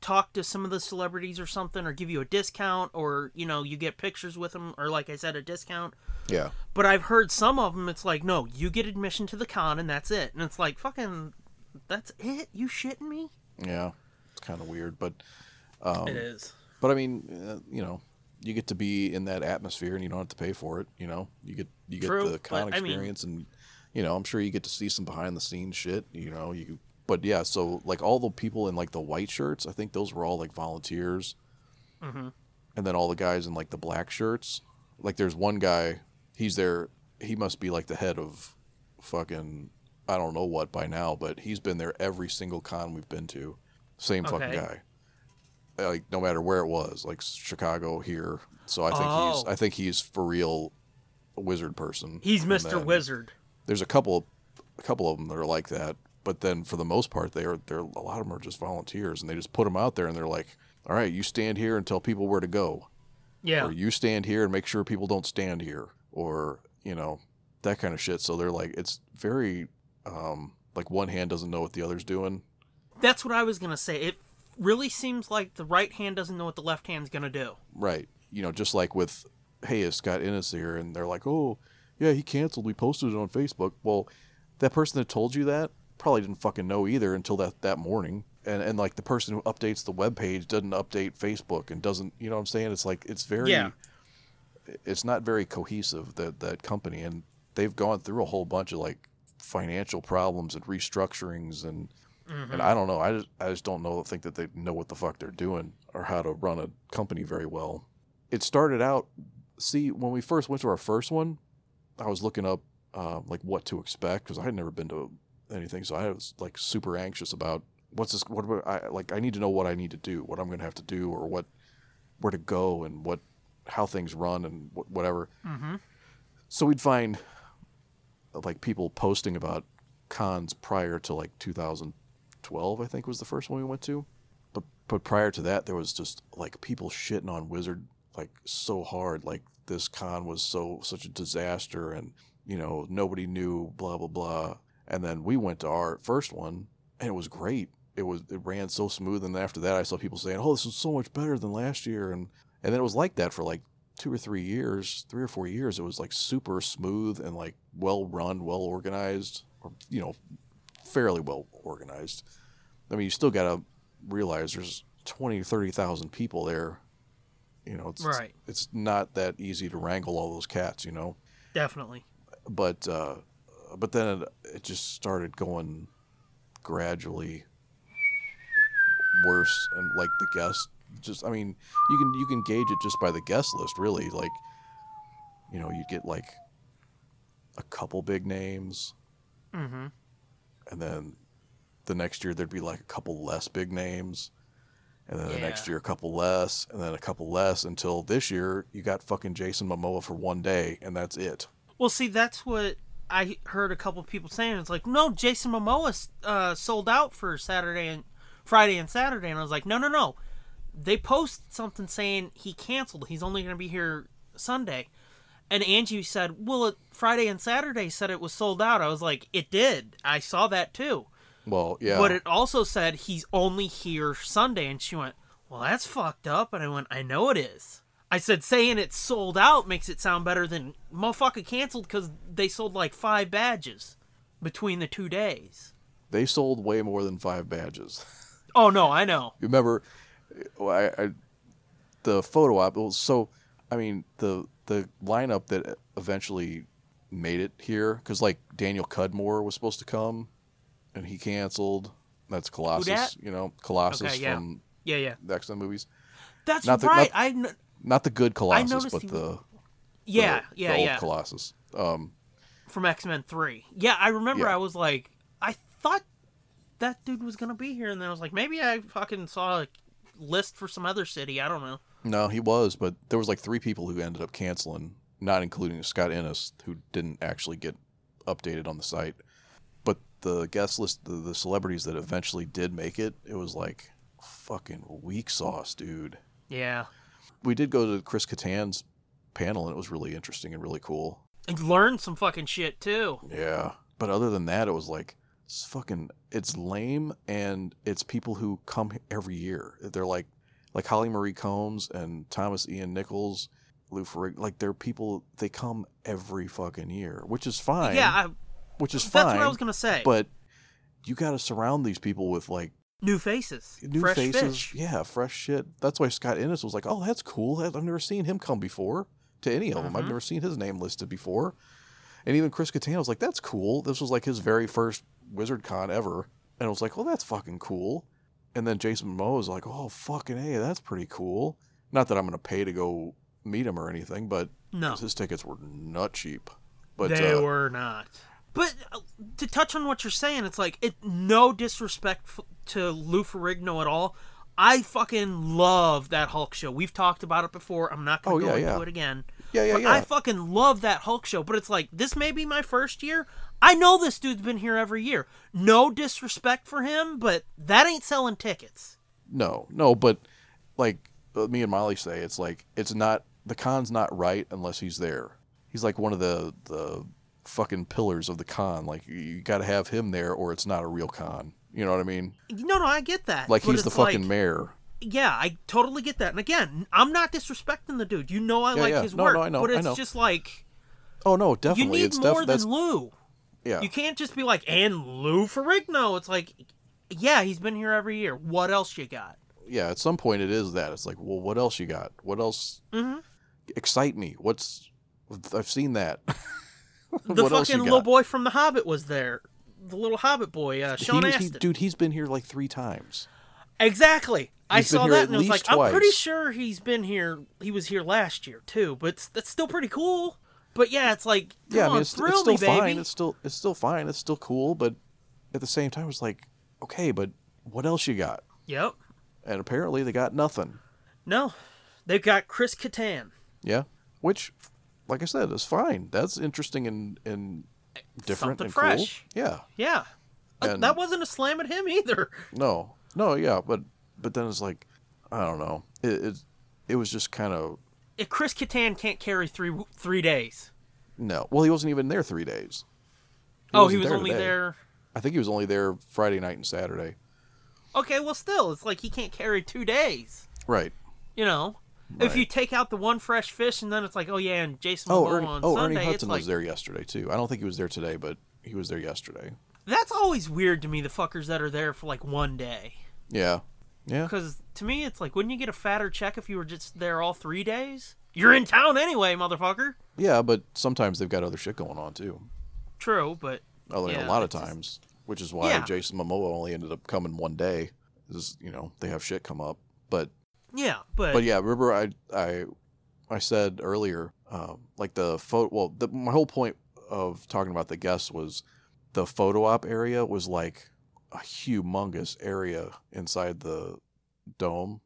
talk to some of the celebrities or something, or give you a discount, or you know you get pictures with them, or like I said, a discount. yeah. But I've heard some of them. It's like, no, you get admission to the con and that's it. And it's like, fucking, that's it. You shitting me? Yeah. It's kind of weird, but um, it is. but I mean, uh, you know, you get to be in that atmosphere and you don't have to pay for it, you know. You get you get True, the con but, I mean- experience and you know, I'm sure you get to see some behind the scenes shit, you know, you but yeah, so like all the people in like the white shirts, I think those were all like volunteers. Mhm. And then all the guys in like the black shirts, like there's one guy, he's there, he must be like the head of fucking I don't know what by now, but he's been there every single con we've been to. Same fucking guy. Like no matter where it was, like Chicago here. So I think he's Oh. I think he's for real a wizard person. He's Mr. Wizard. There's a couple a couple of them that are like that, but then for the most part they are they're a lot of them are just volunteers and they just put them out there and they're like, "All right, you stand here and tell people where to go." Yeah. or you stand here and make sure people don't stand here or you know that kind of shit so they're like it's very um like one hand doesn't know what the other's doing That's what I was going to say. It really seems like the right hand doesn't know what the left hand's going to do. right. You know just like with hey is scott innes here and they're like oh yeah he canceled we posted it on facebook. Well that person that told you that probably didn't fucking know either until that that morning. And and like the person who updates the web page doesn't update facebook and doesn't you know what i'm saying? It's like it's very Yeah. it's not very cohesive that that company. And they've gone through a whole bunch of like financial problems and restructurings and and I don't know I just I just don't know think that they know what the fuck they're doing or how to run a company very well. It started out see when we first went to our first one, I was looking up uh, like what to expect because I had never been to anything, so I was like super anxious about what's this what I like I need to know what I need to do, what I'm gonna have to do, or what where to go and what how things run and wh- whatever. Mm-hmm. So we'd find like people posting about cons prior to like 2012, I think was the first one we went to. But but prior to that, there was just like people shitting on Wizard like so hard, like this con was so such a disaster, and you know nobody knew, blah blah blah. And then we went to our first one, and it was great. It was it ran so smooth, and after that, I saw people saying, "Oh, this is so much better than last year," and and then it was like that for like two or three years, three or four years, it was like super smooth and like well run, well organized, or you know, fairly well organized. I mean, you still got to realize there's 20 30,000 people there. You know, it's, Right. it's not that easy to wrangle all those cats, you know. Definitely. But uh but then it, it just started going gradually worse and like the guest just I mean, you can you can gauge it just by the guest list really, like you know, you'd get like a couple big names Mm-hmm. And then the next year there'd be like a couple less big names and then the next year a couple less and then a couple less until this year you got fucking Jason Momoa for one day and that's it. Well, see, that's what I heard a couple people saying. It's like, no, Jason Momoa uh, sold out for Saturday and Friday and Saturday, and I was like, no, no, no. They posted something saying he canceled. He's only going to be here Sunday. And Angie said, well, it, Friday and Saturday said it was sold out. I was like, it did. I saw that too. Well, yeah. But it also said he's only here Sunday. And she went, Well, that's fucked up. And I went, I know it is. I said, saying it's sold out makes it sound better than motherfucker canceled because they sold like five badges between the two days. they sold way more than five badges. Oh, no, I know. You remember, I, I, the photo op. Well, so, I mean, the the lineup that eventually made it here, because like Daniel Cudmore was supposed to come, and he canceled. That's Colossus, dat? you know, Colossus Okay, yeah. from Yeah, yeah. the X Men movies. That's Not the- right. not- I Not the good Colossus, but he- the yeah, the, yeah, the old yeah. Colossus. Um, From X Men 3. Yeah, I remember Yeah. I was like, I thought that dude was going to be here. And then I was like, maybe I fucking saw a list for some other city. I don't know. No, he was, but there was like three people who ended up canceling, not including Scott Innes, who didn't actually get updated on the site. But the guest list, the, the celebrities that eventually did make it, it was like fucking weak sauce, dude. Yeah. We did go to Chris Kattan's panel, and it was really interesting and really cool. And learned some fucking shit, too. Yeah. But other than that, it was like it's fucking it's lame and it's people who come every year. They're like like Holly Marie Combs and Thomas Ian Nichols, Lou Ferrigno. Like they're people they come every fucking year, which is fine. Yeah, I, which is that's fine. That's what I was going to say. But you got to surround these people with like New faces. new fresh faces. Fish. Yeah, fresh shit. That's why Scott Innes was like, "Oh, that's cool. I've never seen him come before to any of them. I've Mhm. never seen his name listed before." And even Chris Kattan was like, "That's cool. This was like his very first Wizard Con ever." And I was like, "Well, that's fucking cool." And then Jason Momoa is like, "Oh, fucking hey, that's pretty cool." Not that I'm gonna pay to go meet him or anything, but No, his tickets were nut cheap. But they uh, were not. But uh, to touch on what you're saying, it's like it no disrespect f- to Lou Ferrigno at all. I fucking love that Hulk show. We've talked about it before. I'm not gonna Oh, go yeah, into yeah. it again. Yeah, yeah, yeah. I fucking love that Hulk show. But it's like this may be my first year. I know this dude's been here every year. No disrespect for him, but that ain't selling tickets. No, no, but like uh, me and Molly say, it's like it's not the con's not right unless he's there. He's like one of the the fucking pillars of the con. Like you, you got to have him there, or it's not a real con. You know what I mean? No, no, I get that. Like he's the fucking like- mayor. Yeah, I totally get that. And again, I'm not disrespecting the dude. You know I Yeah, like yeah. his No, work. no, I know, but it's know. just like Oh no, definitely, you need it's more def- that's than Lou. yeah. You can't just be like, and Lou Ferrigno. It's like, yeah, he's been here every year. What else you got? yeah. At some point, it is that. It's like, well, what else you got? What else? Mhm. Excite me. What's? I've seen that. The fucking little boy from The Hobbit was there. The little Hobbit boy, uh, Sean He was- he- Astin. dude, he's been here like three times. Exactly. I saw that and I was like, least I'm pretty sure he's been here. He was here last year too, but it's- that's still pretty cool. But yeah, it's like, yeah, I mean, it's, it's still me, baby. fine. It's still it's still fine. It's still cool, but at the same time, it's like, okay, but what else you got? Yep. And apparently, they got nothing. No, they've got Chris Kattan. Yeah, which, like I said, is fine. That's interesting and and different Something and fresh. cool. Yeah, Yeah, Uh, And- that wasn't a slam at him either. no, no, yeah, but but then it's like, I don't know. It it, it was just kind of If Chris Kattan can't carry three three days. no. Well, he wasn't even there three days. oh, he wasn't there only today. there. I think he was only there Friday night and Saturday. Okay, well, still, it's like he can't carry two days. Right. You know, If you take out the one fresh fish, and then it's like, oh yeah, and Jason Oh, Ernie, on oh, Sunday, Ernie Hudson like was there yesterday too. I don't think he was there today, but he was there yesterday. that's always weird to me. The fuckers that are there for like one day, Yeah, yeah, because to me, it's like, wouldn't you get a fatter check if you were just there all three days? You're in town anyway, motherfucker. yeah. But sometimes they've got other shit going on too. True, but Other Yeah, a lot of it's just- times, which is why Yeah. Jason Momoa only ended up coming one day. Is you know they have shit come up, but yeah, but, but yeah, remember I I I said earlier, um, like the photo. Well, the, my whole point of talking about the guests was the photo op area was like a humongous area inside the dome,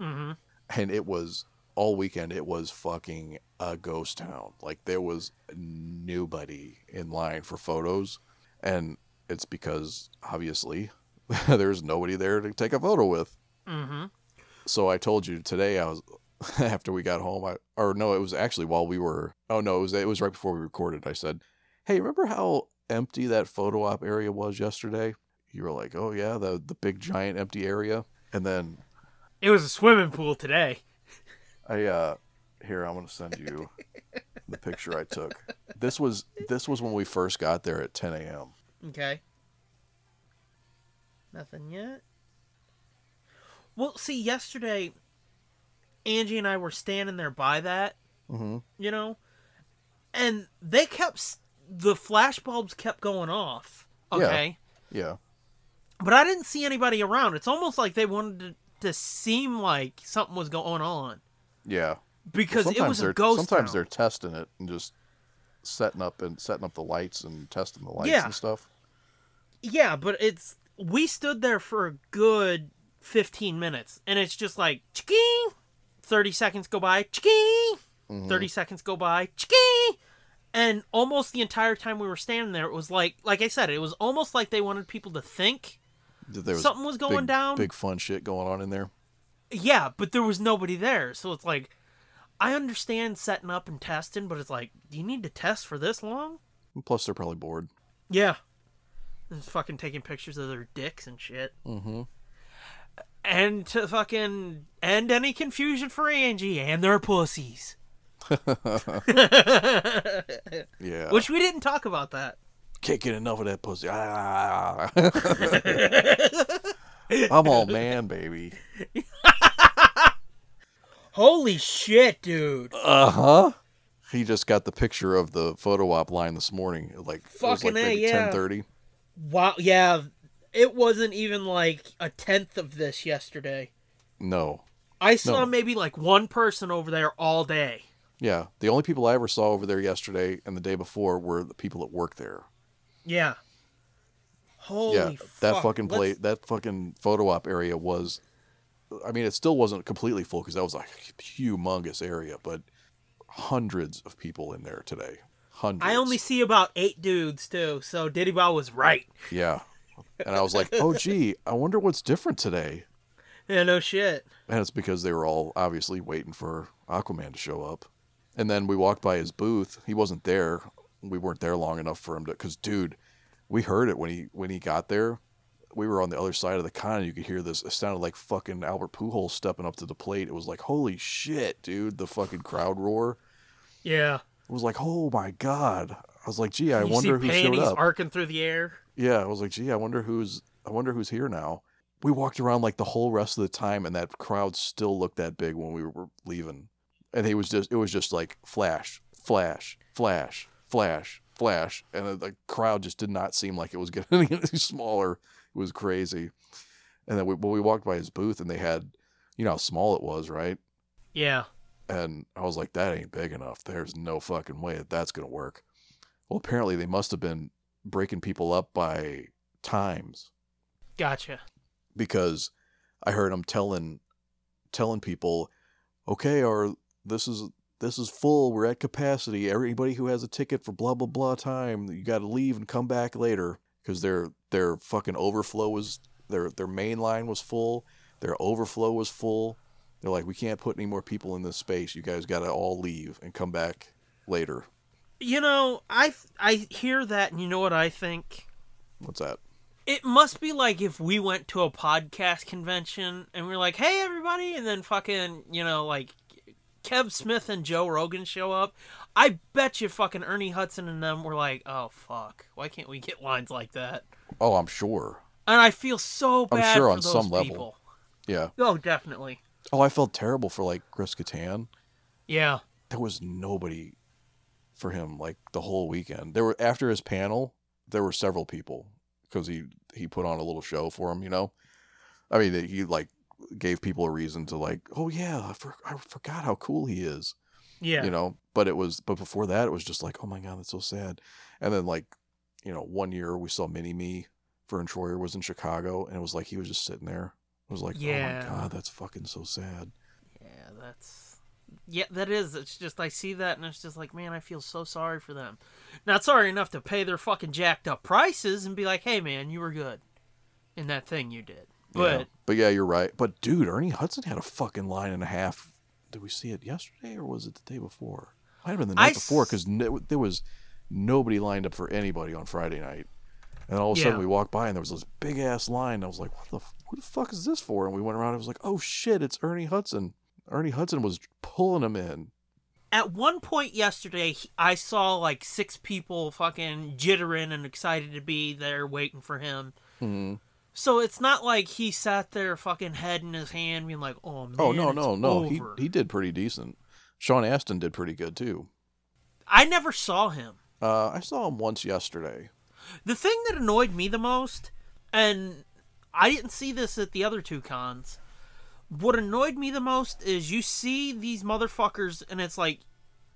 hmm and it was all weekend. It was fucking a ghost town. Like there was nobody in line for photos, and it's because obviously there's nobody there to take a photo with. Hmm so I told you today I was after we got home I or no it was actually while we were oh no it was it was right before we recorded. I said hey remember how empty that photo op area was yesterday you were like oh yeah the the big giant empty area and then it was a swimming pool today. I uh here I'm gonna send you the picture I took this was this was when we first got there at 10 a.m Okay. Nothing yet. Well, see, yesterday, Angie and I were standing there by that, mm-hmm. you know, and they kept the flash bulbs kept going off. Yeah. Okay, yeah but I didn't see anybody around. It's almost like they wanted to, to seem like something was going on yeah because it was a ghost. sometimes town. they're testing it and just setting up and setting up the lights and testing the lights Yeah. and stuff Yeah, but it's we stood there for a good 15 minutes and it's just like ching 30 seconds go by ching Mhm. 30 seconds go by ching and almost the entire time we were standing there it was like like I said it was almost like they wanted people to think that there was something was going big, down Big fun shit going on in there. yeah but there was nobody there so it's like I understand setting up and testing but it's like do you need to test for this long Plus, they're probably bored. yeah just fucking taking pictures of their dicks and shit Mm-hmm. and to fucking end any confusion for Angie and their pussies. Yeah. Which we didn't talk about that. Can't get enough of that pussy. Ah. I'm all man, baby. Holy shit, dude. Uh huh. He just got the picture of the photo op line this morning. Like like Fucking A, yeah. ten thirty. Wow, yeah. It wasn't even like a tenth of this yesterday. No. I saw No. maybe like one person over there all day. Yeah. The only people I ever saw over there yesterday and the day before were the people that work there. Yeah. Holy yeah. That fuck. fucking Let's- play. That fucking photo op area was. I mean, it still wasn't completely full because that was a humongous area, but hundreds of people in there today. Hundreds. I only see about eight dudes too, so Diddy Bow was right. Yeah. And I was like, oh, gee, I wonder what's different today. Yeah, no shit. And it's because they were all obviously waiting for Aquaman to show up. And then we walked by his booth. He wasn't there. We weren't there long enough for him to. Because, dude, we heard it when he when he got there. We were on the other side of the con, and you could hear this. It sounded like fucking Albert Pujols stepping up to the plate. It was like, holy shit, dude! The fucking crowd roar. Yeah. It was like, oh my god. I was like, gee, I you wonder who showed up. arcing through the air. Yeah, I was like, gee, I wonder who's I wonder who's here now. We walked around like the whole rest of the time and that crowd still looked that big when we were leaving. And he was just it was just like flash, flash, flash, flash, flash. And the, the crowd just did not seem like it was getting any smaller. It was crazy. And then we when we walked by his booth and they had you know how small it was, right? Yeah. And I was like, that ain't big enough. There's no fucking way that that's going to work. Well, apparently they must have been breaking people up by times Gotcha. because I heard him telling telling people, okay, or this is this is full. We're at capacity. Everybody who has a ticket for blah blah blah time, you got to leave and come back later because their their fucking overflow was their their main line was full. Their overflow was full. They're like, we can't put any more people in this space. You guys got to all leave and come back later. You know, I I hear that, and you know what I think? What's that? It must be like if we went to a podcast convention and we are like, "Hey, everybody," and then fucking, you know, like Kev Smith and Joe Rogan show up, I bet you fucking Ernie Hudson and them were like, "Oh fuck, why can't we get lines like that?" Oh, I'm sure. And I feel so bad. I'm sure for on those some level. Yeah. Oh, definitely. Oh, I felt terrible for like Chris Kattan. Yeah. There was nobody for him like the whole weekend. There were after his panel, there were several people because he he put on a little show for him. You know, I mean, he like gave people a reason to like, oh yeah, I, for, I forgot how cool he is. Yeah. you know but it was but before that it was just like oh my god that's so sad and then like you know one year we saw mini me vern troyer was in chicago and it was like he was just sitting there it was like Yeah. oh my god that's fucking so sad Yeah, that's yeah, that is. It's just I see that and it's just like, man, I feel so sorry for them. Not sorry enough to pay their fucking jacked up prices and be like, hey, man, you were good in that thing you did. But yeah. but yeah you're right but dude ernie hudson had a fucking line and a half did we see it yesterday or was it the day before might have been the I night before s- because no, there was nobody lined up for anybody on friday night and all of a Yeah. sudden we walked by and there was this big ass line. And I was like, what the, who the fuck is this for? And we went around. and I was like, oh shit, it's Ernie Hudson. Ernie Hudson was pulling him in. at one point yesterday, I saw like six people fucking jittering and excited to be there waiting for him. Mhm. So it's not like he sat there fucking head in his hand being like, oh man. Oh no, no, no. He over." he did pretty decent. Sean Astin did pretty good too. I never saw him. Uh, I saw him once yesterday. The thing that annoyed me the most, and I didn't see this at the other two cons, what annoyed me the most is you see these motherfuckers, and it's like,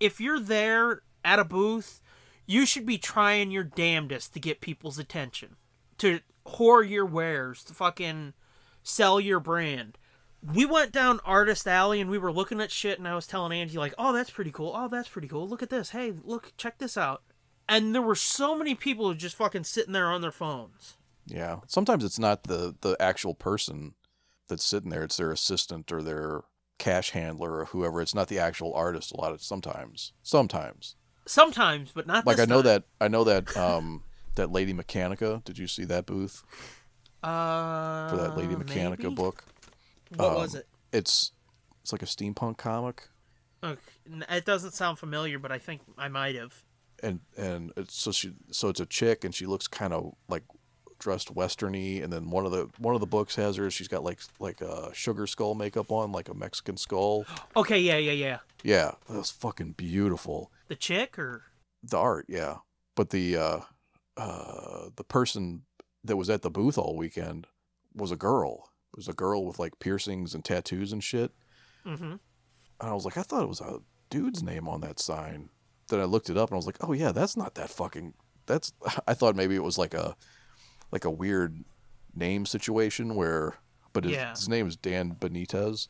if you're there at a booth, you should be trying your damnedest to get people's attention, to whore your wares, to fucking sell your brand. We went down Artist Alley and we were looking at shit, and I was telling Angie, like, oh, that's pretty cool. Oh, that's pretty cool. Look at this. Hey, look, check this out and there were so many people just fucking sitting there on their phones. Yeah. Sometimes it's not the the actual person that's sitting there. It's their assistant or their cash handler or whoever. It's not the actual artist. A lot of sometimes. Sometimes. Sometimes, but not Like I know time. that I know that um that Lady Mechanika. Did you see that booth uh, for that Lady Mechanika maybe? book? What was Um, it? It's it's like a steampunk comic. Okay. It doesn't sound familiar, but I think I might have. and and it's so she so it's a chick and she looks kind of like dressed westerny and then one of the one of the books has her she's got like like a sugar skull makeup on like a mexican skull Okay, yeah, yeah, yeah. yeah that was fucking beautiful The chick or the art yeah but the uh uh the person that was at the booth all weekend was a girl. It was a girl with like piercings and tattoos and shit. Mm-hmm. and i was like i thought it was a dude's name on that sign. Then i looked it up and i was like oh yeah that's not that fucking that's i thought maybe it was like a like a weird name situation where but his, Yeah. his name is dan benitez.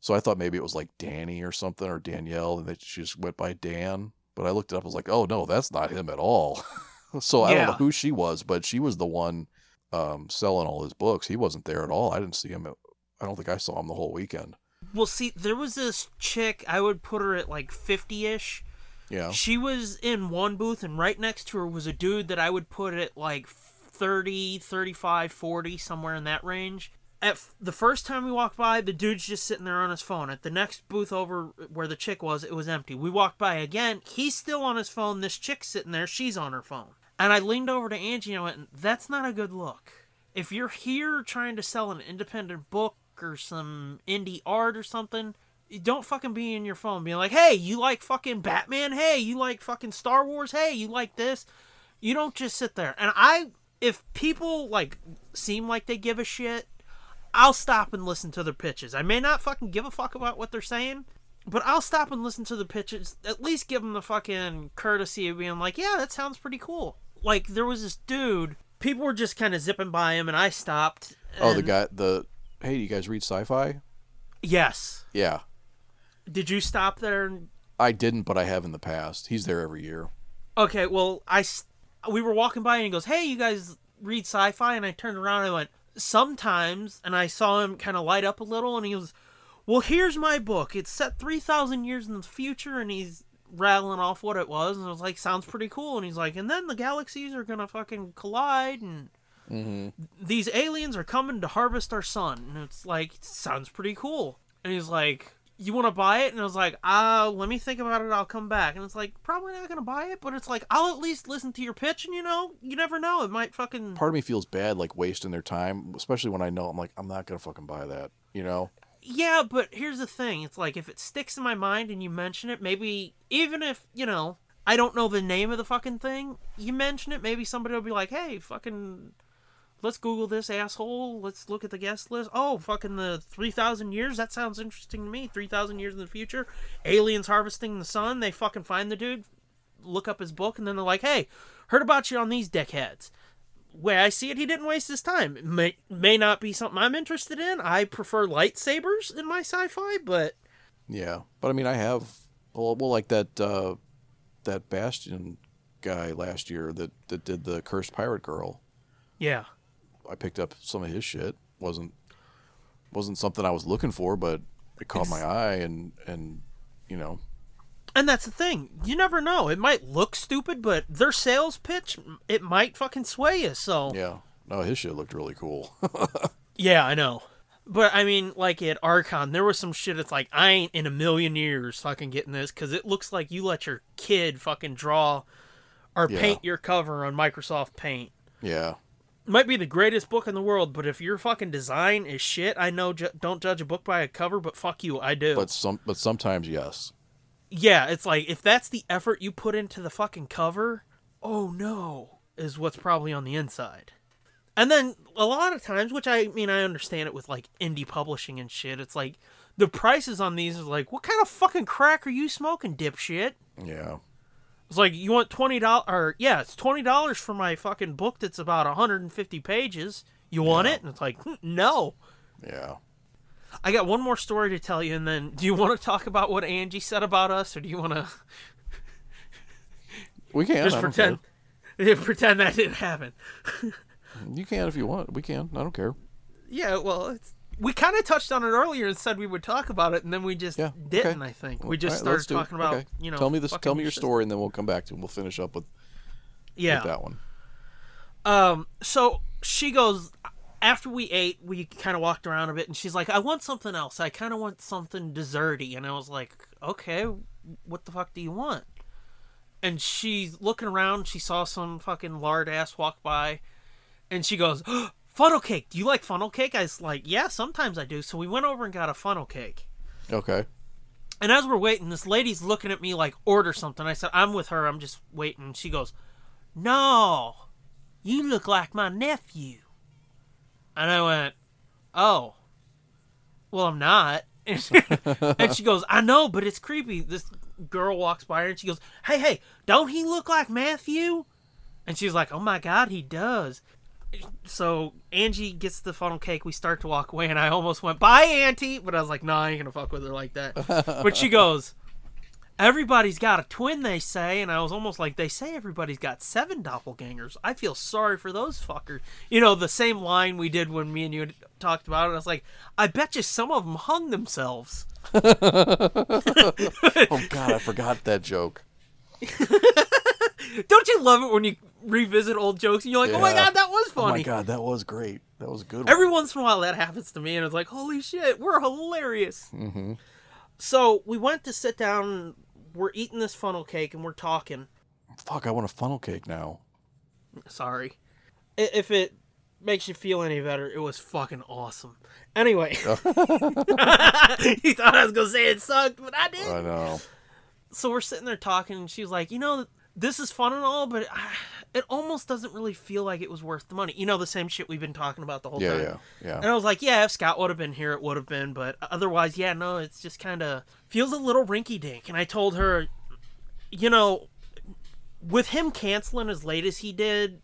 So i thought maybe it was like danny or something or danielle and that she just went by dan. But i looked it up i was like oh no that's not him at all so i don't know who she was but she was the one um, selling all his books he wasn't there at all i didn't see him at, i don't think i saw him the whole weekend Well, see, there was this chick. I would put her at like fifty-ish. yeah She was in one booth, and right next to her was a dude that I would put at like 30, 35, 40, somewhere in that range. At f- the first time we walked by, the dude's just sitting there on his phone. At the next booth over where the chick was, it was empty. We walked by again. He's still on his phone. This chick's sitting there. She's on her phone. And I leaned over to Angie and I went, That's not a good look. If you're here trying to sell an independent book or some indie art or something, don't fucking be in your phone being like, hey, you like fucking Batman? Hey, you like fucking Star Wars? Hey, you like this? You don't just sit there. And I, if people like seem like they give a shit, I'll stop and listen to their pitches. I may not fucking give a fuck about what they're saying, but I'll stop and listen to the pitches. At least give them the fucking courtesy of being like, yeah, that sounds pretty cool. Like there was this dude. People were just kind of zipping by him, and I stopped. oh the guy the hey do you guys read sci-fi Yes. yeah Did you stop there? And... I didn't, but I have in the past. He's there every year. Okay, well, I we were walking by and he goes, "Hey, you guys read sci-fi?" And I turned around and I went, "Sometimes." And I saw him kind of light up a little, and he was, "Well, here's my book. It's set three thousand years in the future," and he's rattling off what it was, and I was like, "Sounds pretty cool." And he's like, "And then the galaxies are gonna fucking collide, and these aliens are coming to harvest our sun." And it's like, "Sounds pretty cool." And he's like, you want to buy it? And I was like, uh, let me think about it. I'll come back. And it's like, probably not gonna buy it, but it's like, I'll at least listen to your pitch, and you know, you never know, it might fucking. Part of me feels bad, like wasting their time, especially when I know I'm like, I'm not gonna fucking buy that. You know? Yeah, but here's the thing. It's like if it sticks in my mind and you mention it, maybe even if you know I don't know the name of the fucking thing, you mention it, maybe somebody will be like, "Hey, fucking." Let's Google this asshole. Let's look at the guest list. Oh, fucking the 3,000 years? That sounds interesting to me. 3,000 years in the future. Aliens harvesting the sun. They fucking find the dude, look up his book, and then they're like, hey, heard about you on these deckheads. Way I see it, he didn't waste his time. It may, may not be something I'm interested in. I prefer lightsabers in my sci fi, but Yeah, but I mean, I have well, well like that uh, that Bastian guy last year that that did the Cursed Pirate Girl. yeah. I picked up some of his shit. wasn't wasn't something I was looking for, but it caught my eye, and and you know, And that's the thing. You never know. It might look stupid, but their sales pitch, it might fucking sway you. So yeah, no, his shit looked really cool. Yeah, I know. But I mean, like at Archon, there was some shit. It's like I ain't in a million years fucking getting this because it looks like you let your kid fucking draw or Yeah. paint your cover on Microsoft Paint. yeah, Might be the greatest book in the world, but if your fucking design is shit, I know. Ju- don't judge a book by a cover, but fuck you, I do. but some but sometimes yes. Yeah, it's like if that's the effort you put into the fucking cover, oh no, is what's probably on the inside. And then a lot of times, which I mean, I understand it with like indie publishing and shit. It's like the prices on these is like, what kind of fucking crack are you smoking, dipshit? Yeah, It's like you want twenty dollars, or yeah, it's twenty dollars for my fucking book that's about hundred and fifty pages. You want Yeah. it? And it's like, "Hmm, no. yeah. I got one more story to tell you, and then do you want to talk about what Angie said about us, or do you want to? We can. just pretend pretend that didn't happen. You can if you want. We can. I don't care. Yeah, well, it's, we kind of touched on it earlier and said we would talk about it, and then we just Yeah, didn't. okay. I think we just right, started talking about Okay. you know. tell me this. Tell me your story, and then we'll come back to. It. And we'll finish up with, Yeah. with that one. Um. So she goes after we ate. We kind of walked around a bit, and she's like, "I want something else. I kind of want something desserty." And I was like, "Okay, what the fuck do you want?" And she's looking around. She saw some fucking lard ass walk by, and she goes, "Funnel cake. Do you like funnel cake?" I was like, "Yeah, sometimes I do." So we went over and got a funnel cake. Okay. And as we're waiting, this lady's looking at me like, order something. I said, I'm with her. I'm just waiting. She goes, No, you look like my nephew. And I went, Oh, well, I'm not. and she goes, I know, but it's creepy. This girl walks by her and she goes, Hey, hey, don't he look like Matthew? And she's like, Oh my God, he does. So Angie gets the funnel cake. We start to walk away, and I almost went, "Bye, Auntie," but I was like, nah, I ain't gonna fuck with her like that." but she goes, "Everybody's got a twin," they say, and I was almost like, "They say everybody's got seven doppelgangers." I feel sorry for those fuckers. You know, the same line we did when me and you talked about it. I was like, "I bet you some of them hung themselves." Oh God, I forgot that joke. Don't you love it when you revisit old jokes and you're like, "Oh my god, that was funny. Oh my. God, that was great. That was a good. One. Every once in a while that happens to me, and it's like, holy shit, we're hilarious. Mm-hmm. So we went to sit down. We're eating this funnel cake and we're talking. Fuck, I want a funnel cake now. Sorry, if it makes you feel any better, it was fucking awesome. Anyway, you thought I was gonna say it sucked, but I did. I know. so we're sitting there talking, and she's like, you know, this is fun and all, but ah, it almost doesn't really feel like it was worth the money. You know, the same shit we've been talking about the whole Yeah, time. yeah, yeah. And I was like, yeah, if Scott would have been here, it would have been. But otherwise, yeah, no, it's just kind of feels a little rinky dink. And I told her, you know, with him canceling as late as he did,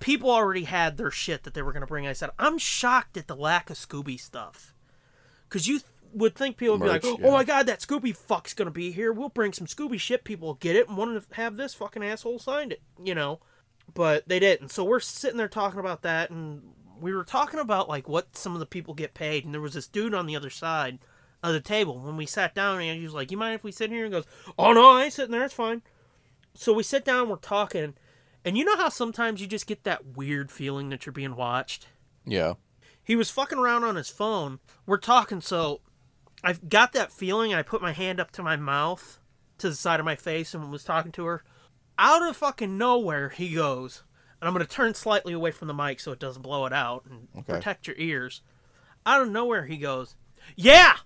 people already had their shit that they were going to bring. I said, I'm shocked at the lack of Scooby stuff. Because you th- would think people would Merch, be like, oh yeah. my god, that Scooby fuck's going to be here. We'll bring some Scooby shit. People will get it and want to have this fucking asshole signed it, you know? But they didn't. So we're sitting there talking about that and we were talking about like what some of the people get paid and there was this dude on the other side of the table when we sat down and he was like you mind if we sit here and he goes oh no i ain't sitting there it's fine so we sit down we're talking and you know how sometimes you just get that weird feeling that you're being watched Yeah. he was fucking around on his phone we're talking so I've got that feeling. I put my hand up to my mouth, to the side of my face, and was talking to her. Out of fucking nowhere, he goes, and I'm gonna turn slightly away from the mic so it doesn't blow it out and Okay. protect your ears. Out of nowhere, he goes, "Yeah,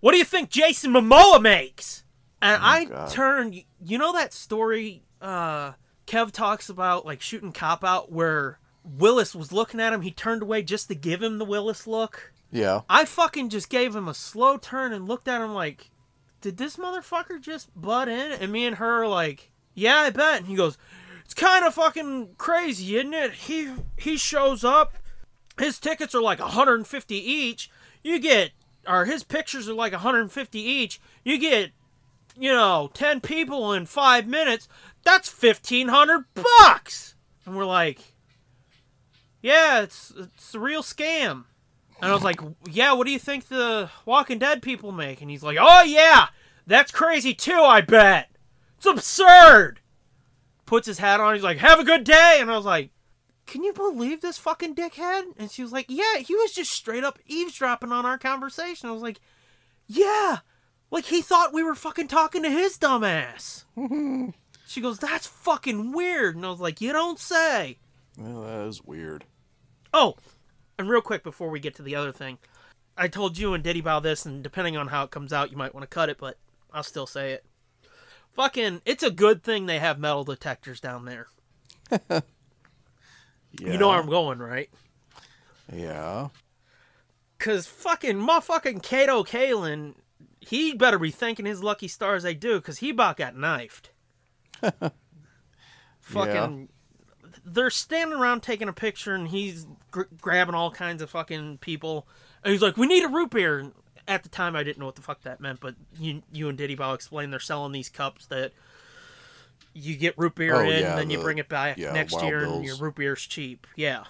what do you think Jason Momoa makes?" And I Oh, God. turned. You know that story uh, Kev talks about, like shooting cop out, where Willis was looking at him. He turned away just to give him the Willis look. Yeah. I fucking just gave him a slow turn and looked at him like, did this motherfucker just butt in? And me and her are like, yeah, I bet. And he goes, it's kind of fucking crazy, isn't it? He he shows up, his tickets are like 150 each. You get, or his pictures are like 150 each. You get, you know, 10 people in five minutes. That's 1500 bucks. And we're like, yeah, it's it's a real scam. And I was like, yeah, what do you think the Walking Dead people make? And he's like, oh, yeah, that's crazy too, I bet. It's absurd. Puts his hat on. He's like, have a good day. And I was like, can you believe this fucking dickhead? And she was like, yeah, he was just straight up eavesdropping on our conversation. I was like, yeah, like he thought we were fucking talking to his dumbass. she goes, that's fucking weird. And I was like, you don't say. Well, that is weird. Oh, and real quick before we get to the other thing, I told you and Diddy about this, and depending on how it comes out, you might want to cut it, but I'll still say it. Fucking, it's a good thing they have metal detectors down there. Yeah. You know where I'm going, right? Yeah. Cause fucking motherfucking Kato Kaelin, he better be thanking his lucky stars they do, cause he about got knifed. fucking, they're standing around taking a picture, and he's gr- grabbing all kinds of fucking people, and he's like, "We need a root beer." At the time, I didn't know what the fuck that meant, but you, you and Diddy Bow explained they're selling these cups that you get root beer Oh, in, yeah, and then you bring it back yeah, next year, and your root beer's cheap. Yeah.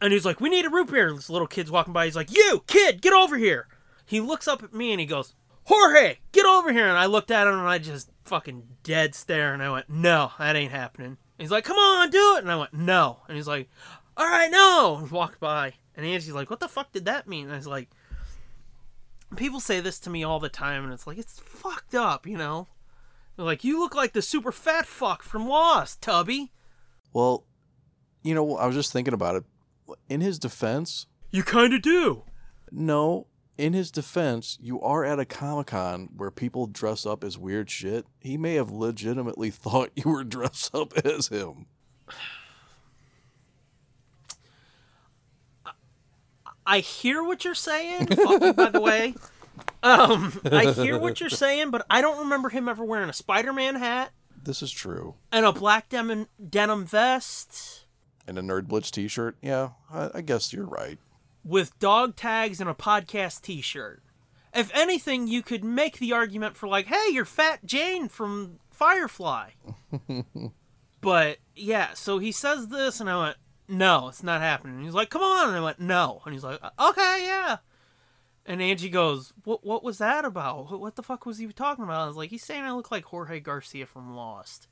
And he's like, "We need a root beer." This little kid's walking by. He's like, "You kid, get over here!" He looks up at me and he goes, "Jorge, get over here!" And I looked at him and I just fucking dead stare. And I went, "No, that ain't happening." And He's like, "Come on, do it!" And I went, "No." And he's like, "All right, no." And walked by. And Angie's like, "What the fuck did that mean?" And I was like, "People say this to me all the time, and it's like it's fucked up, you know." They're like, "You look like the super fat fuck from Lost, Tubby." Well, you know, I was just thinking about it. In his defense, You kind of do. no, in his defense, you are at a Comic Con where people dress up as weird shit. He may have legitimately thought you were dressed up as him. I hear what you're saying. Fuck by the way. Um, I hear what you're saying, but I don't remember him ever wearing a Spider-Man hat This is true. and a black denim denim vest And a Nerd Blitz t shirt. Yeah, I, I guess you're right. with dog tags and a podcast T-shirt. If anything, you could make the argument for like, "Hey, you're Fat Jayne from Firefly." but yeah, so he says this, and I went, "No, it's not happening." And he's like, "Come on," and I went, "No," and he's like, "Okay, yeah." And Angie goes, "What? What was that about? What, the fuck was he talking about?" I was like, "He's saying I look like Jorge Garcia from Lost."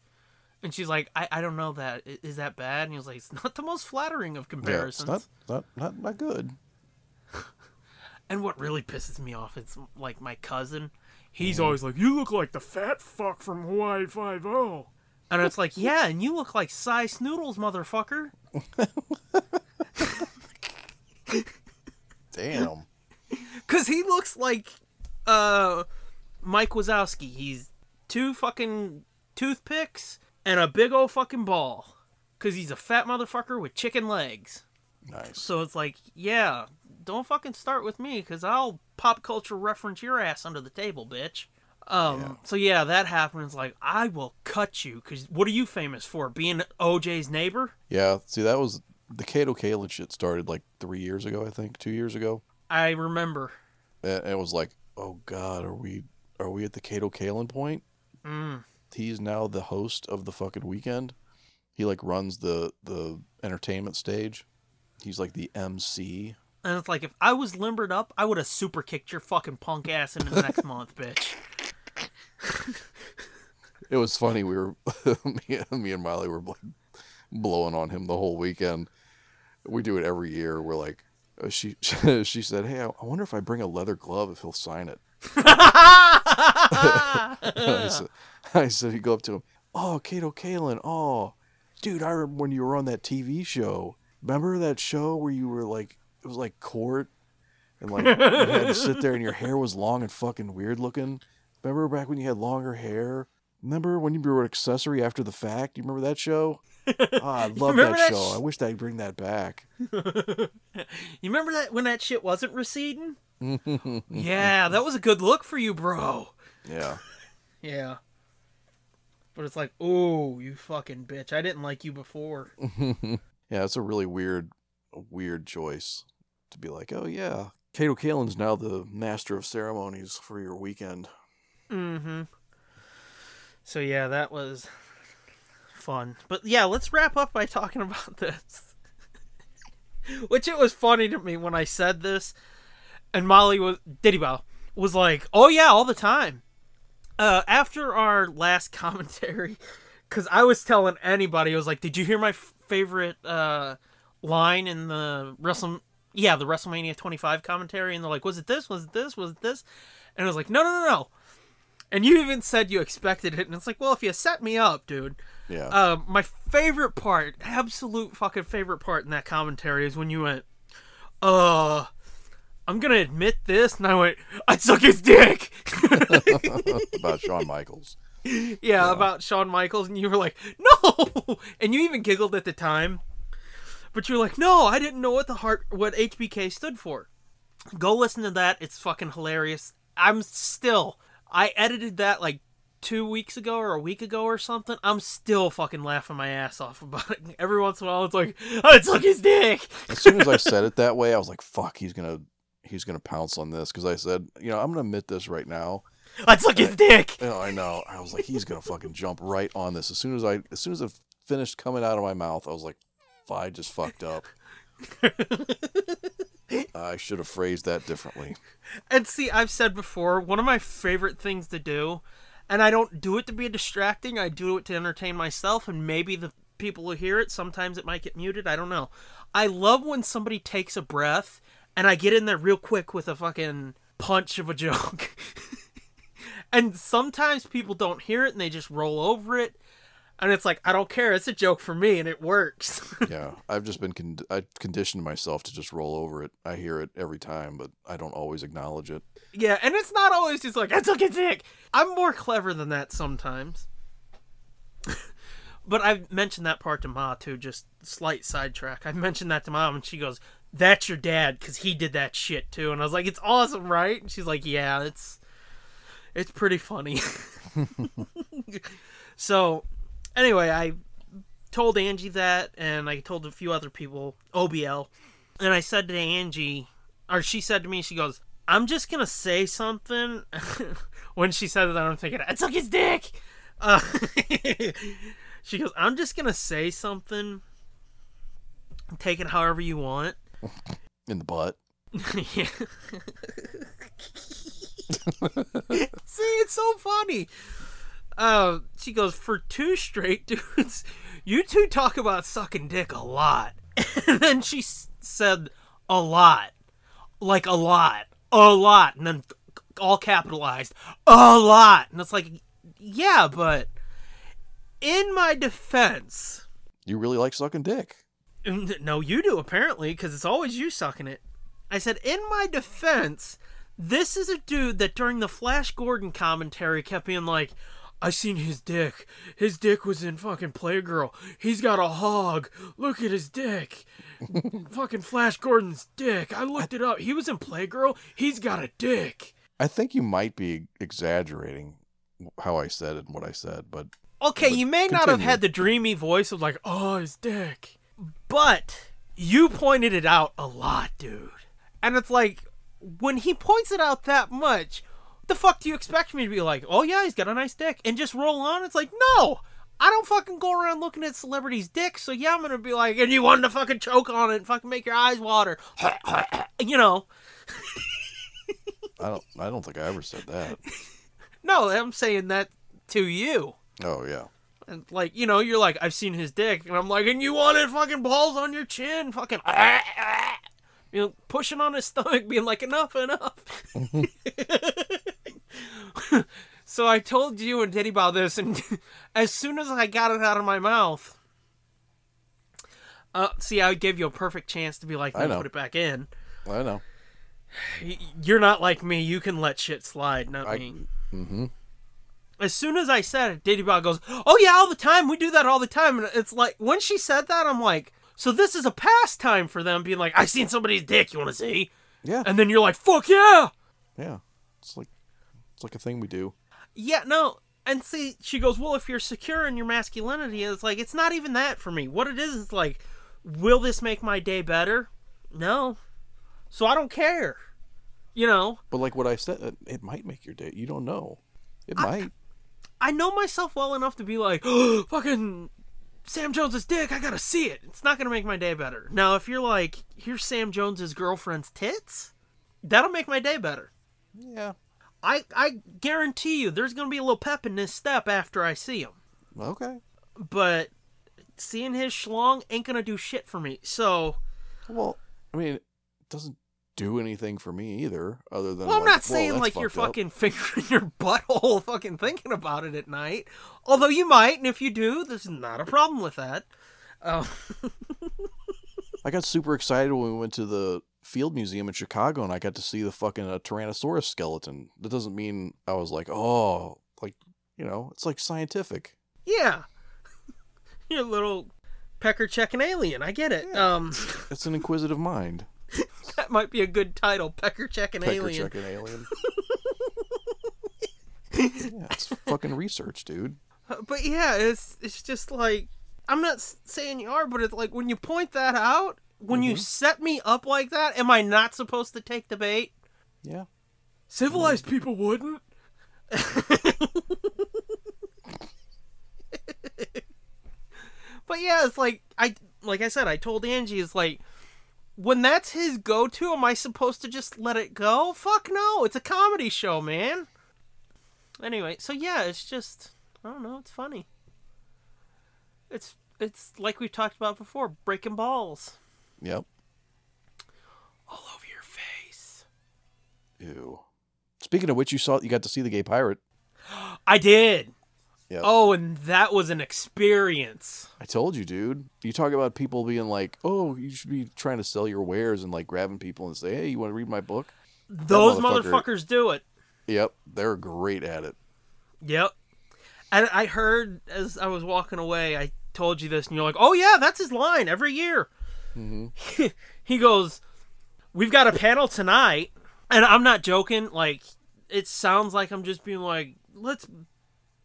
And she's like, "I, I don't know that. Is that bad?" And he was like, "It's not the most flattering of Yeah, it's comparisons." not, not, not, not good. And what really pisses me off is like my cousin. He's mm-hmm. always like, "You look like the fat fuck from Hawaii Five O," and it's like, "Yeah, and you look like Sy Snootles, motherfucker." Damn. Cause he looks like uh Mike Wazowski. He's two fucking toothpicks and a big old fucking ball. Cause he's a fat motherfucker with chicken legs. Nice. So it's like, yeah, don't fucking start with me, cause I'll pop culture reference your ass under the table, bitch. Um. Yeah. So yeah, that happens. Like I will cut you, cause what are you famous for? Being OJ's neighbor? Yeah, see, that was the Kato Kaelin shit started like three years ago, I think, two years ago. I remember. And it was like, oh God, are we are we at the Kato Kaelin point? Mm. He's now the host of the fucking weekend. He like runs the the entertainment stage. He's like the MC. And it's like if I was limbered up, I would have super kicked your fucking punk ass into the next month, bitch. It was funny. We were me, me and Miley were blowing on him the whole weekend. We do it every year. We're like, Uh, she she said, "Hey, I, I wonder if I bring a leather glove if he'll sign it." I said, I said, you go up to him. Oh, Kato Kaelin. Oh, dude, I remember when you were on that TV show. Remember that show where you were like, it was like court, and like you had to sit there and your hair was long and fucking weird looking. Remember back when you had longer hair? Remember when you were an accessory after the fact? You remember that show? Oh, I love that, that show. sh- I wish they'd bring that back. You remember that when that shit wasn't receding? yeah, that was a good look for you, bro. Yeah. Yeah. But it's like, oh, you fucking bitch. I didn't like you before. Yeah, it's a really weird, weird choice to be like, oh yeah, Kato Kaelin's now the master of ceremonies for your weekend. Mm-hmm. So yeah, that was fun. But yeah, let's wrap up by talking about this. Which it was funny to me when I said this, and Molly was Diddy Bow was like, "Oh yeah, all the time." Uh, after our last commentary, because I was telling anybody, I was like, "Did you hear my f- favorite uh, line in the Wrestle? Yeah, the WrestleMania 25 commentary?" And they're like, "Was it this? Was it this? Was it this?" And I was like, "No, no, no, no." And you even said you expected it, and it's like, well, if you set me up, dude. Yeah. Uh, my favorite part, absolute fucking favorite part in that commentary is when you went, uh, I'm gonna admit this, and I went, I suck his dick. About Shawn Michaels. yeah, about Shawn Michaels, and you were like, no, and you even giggled at the time, but you were like, no, I didn't know what the heart, what HBK stood for. Go listen to that; it's fucking hilarious. I'm still, I edited that like two weeks ago or a week ago or something. I'm still fucking laughing my ass off about it. Every once in a while, it's like, I took his dick. As soon as I said it that way, I was like, fuck, he's gonna he's gonna pounce on this because I said, you know, I'm gonna admit this right now. I took his dick. You know, I know. I was like, he's gonna fucking jump right on this. As soon as I as soon as it finished coming out of my mouth, I was like, I just fucked up. I should have phrased that differently. And see, I've said before, one of my favorite things to do, and I don't do it to be distracting, I do it to entertain myself, and maybe the people who hear it, sometimes it might get muted, I don't know. I love when somebody takes a breath, and I get in there real quick with a fucking punch of a joke. and sometimes people don't hear it and they just roll over it. And it's like, I don't care, it's a joke for me, and it works. Yeah, I've just been con- I conditioned myself to just roll over it. I hear it every time, but I don't always acknowledge it. Yeah, and it's not always just like, I took a dick. I'm more clever than that sometimes. but I've mentioned that part to Ma too, just slight sidetrack. I mentioned that to Mom, and she goes, That's your dad, because he did that shit too. And I was like, It's awesome, right? And she's like, Yeah, it's it's pretty funny. so anyway, I told Angie that, and I told a few other people, OBL, and I said to Angie, or she said to me, she goes, I'm just gonna say something. when she said it, I'm thinking, I took his dick. Uh, she goes, I'm just gonna say something. Take it however you want. In the butt. yeah. See, it's so funny. Uh, she goes, for two straight dudes, you two talk about sucking dick a lot. And then she s- said, a lot. Like a lot. A lot. And then all capitalized, a lot. And it's like, yeah, but in my defense, You really like sucking dick. No, you do apparently, because it's always you sucking it. I said, in my defense, this is a dude that during the Flash Gordon commentary kept being like, I seen his dick. His dick was in fucking Playgirl. He's got a hog. Look at his dick. fucking Flash Gordon's dick. I looked it up. He was in Playgirl. He's got a dick. I think you might be exaggerating how I said it and what I said, but Okay, But you may not have had the dreamy voice of like, oh, his dick. But you pointed it out a lot, dude. And it's like, when he points it out that much, the fuck do you expect me to be like, oh yeah, he's got a nice dick, and just roll on? It's like, no! I don't fucking go around looking at celebrities' dicks, so yeah, I'm gonna be like, and you wanted to fucking choke on it and fucking make your eyes water. you know. I don't I don't think I ever said that. No, I'm saying that to you. Oh yeah. And like, you know, you're like, I've seen his dick, and I'm like, and you wanted fucking balls on your chin, fucking. you know, pushing on his stomach, being like, enough, enough. so I told you and Diddy about this, and as soon as I got it out of my mouth, uh, see, I gave you a perfect chance to be like, I no, put it back in. I know. You're not like me. You can let shit slide, not I- me. Mm-hmm. As soon as I said it, Diddy Bow goes, "Oh yeah, all the time. We do that all the time." And it's like when she said that, I'm like, "So this is a pastime for them, being like, I seen somebody's dick. You want to see?" Yeah. And then you're like, "Fuck yeah, Yeah. It's like it's like a thing we do. yeah." No, and see, she goes, "Well, if you're secure in your masculinity, it's like it's not even that for me. What it is is like, will this make my day better? No, so I don't care. You know, But like what I said, it- might make your day. You don't know. It might. I know myself well enough to be like, oh, fucking Sam Jones's dick, I gotta see it. It's not gonna make my day better. Now, if you're like, here's Sam Jones's girlfriend's tits, that'll make my day better. Yeah. I I guarantee you, there's gonna be a little pep in this step after I see him. Okay. But seeing his schlong ain't gonna do shit for me. So, Well, I mean, it doesn't do anything for me either, other than. well, I'm like, not saying like you're up. fucking fingering your butthole, fucking thinking about it at night. Although you might, and if you do, there's not a problem with that. Uh, I got super excited when we went to the Field Museum in Chicago and I got to see the fucking uh, Tyrannosaurus skeleton. That doesn't mean I was like, oh, like you know, it's like scientific. Yeah. You're a little pecker checking alien. I get it. Um It's an inquisitive mind. that might be a good title, pecker checking alien. Pecker checking alien. yeah, it's fucking research, dude. But yeah, it's it's just like I'm not saying you are, but it's like when you point that out, when you mm-hmm. set me up like that, am I not supposed to take the bait? Yeah. Civilized people wouldn't. but yeah, it's like I like I said, I told Angie it's like when that's his go-to, am I supposed to just let it go? Fuck no, it's a comedy show, man. Anyway, so yeah, it's just I don't know, it's funny. It's it's like we've talked about before, breaking balls Yep. all over your face. Ew. Speaking of which, you saw you got to see the gay pirate. I did. Yep. Oh, and that was an experience. I told you, dude. You talk about people being like, "Oh, you should be trying to sell your wares and like grabbing people and say, "Hey, you want to read my book?" Those motherfucker- motherfuckers do it. Yep, they're great at it. Yep. And I heard as I was walking away, I told you this, and you're like, "Oh yeah, that's his line every year." he goes, "We've got a panel tonight," and I'm not joking. Like, it sounds like I'm just being like, "Let's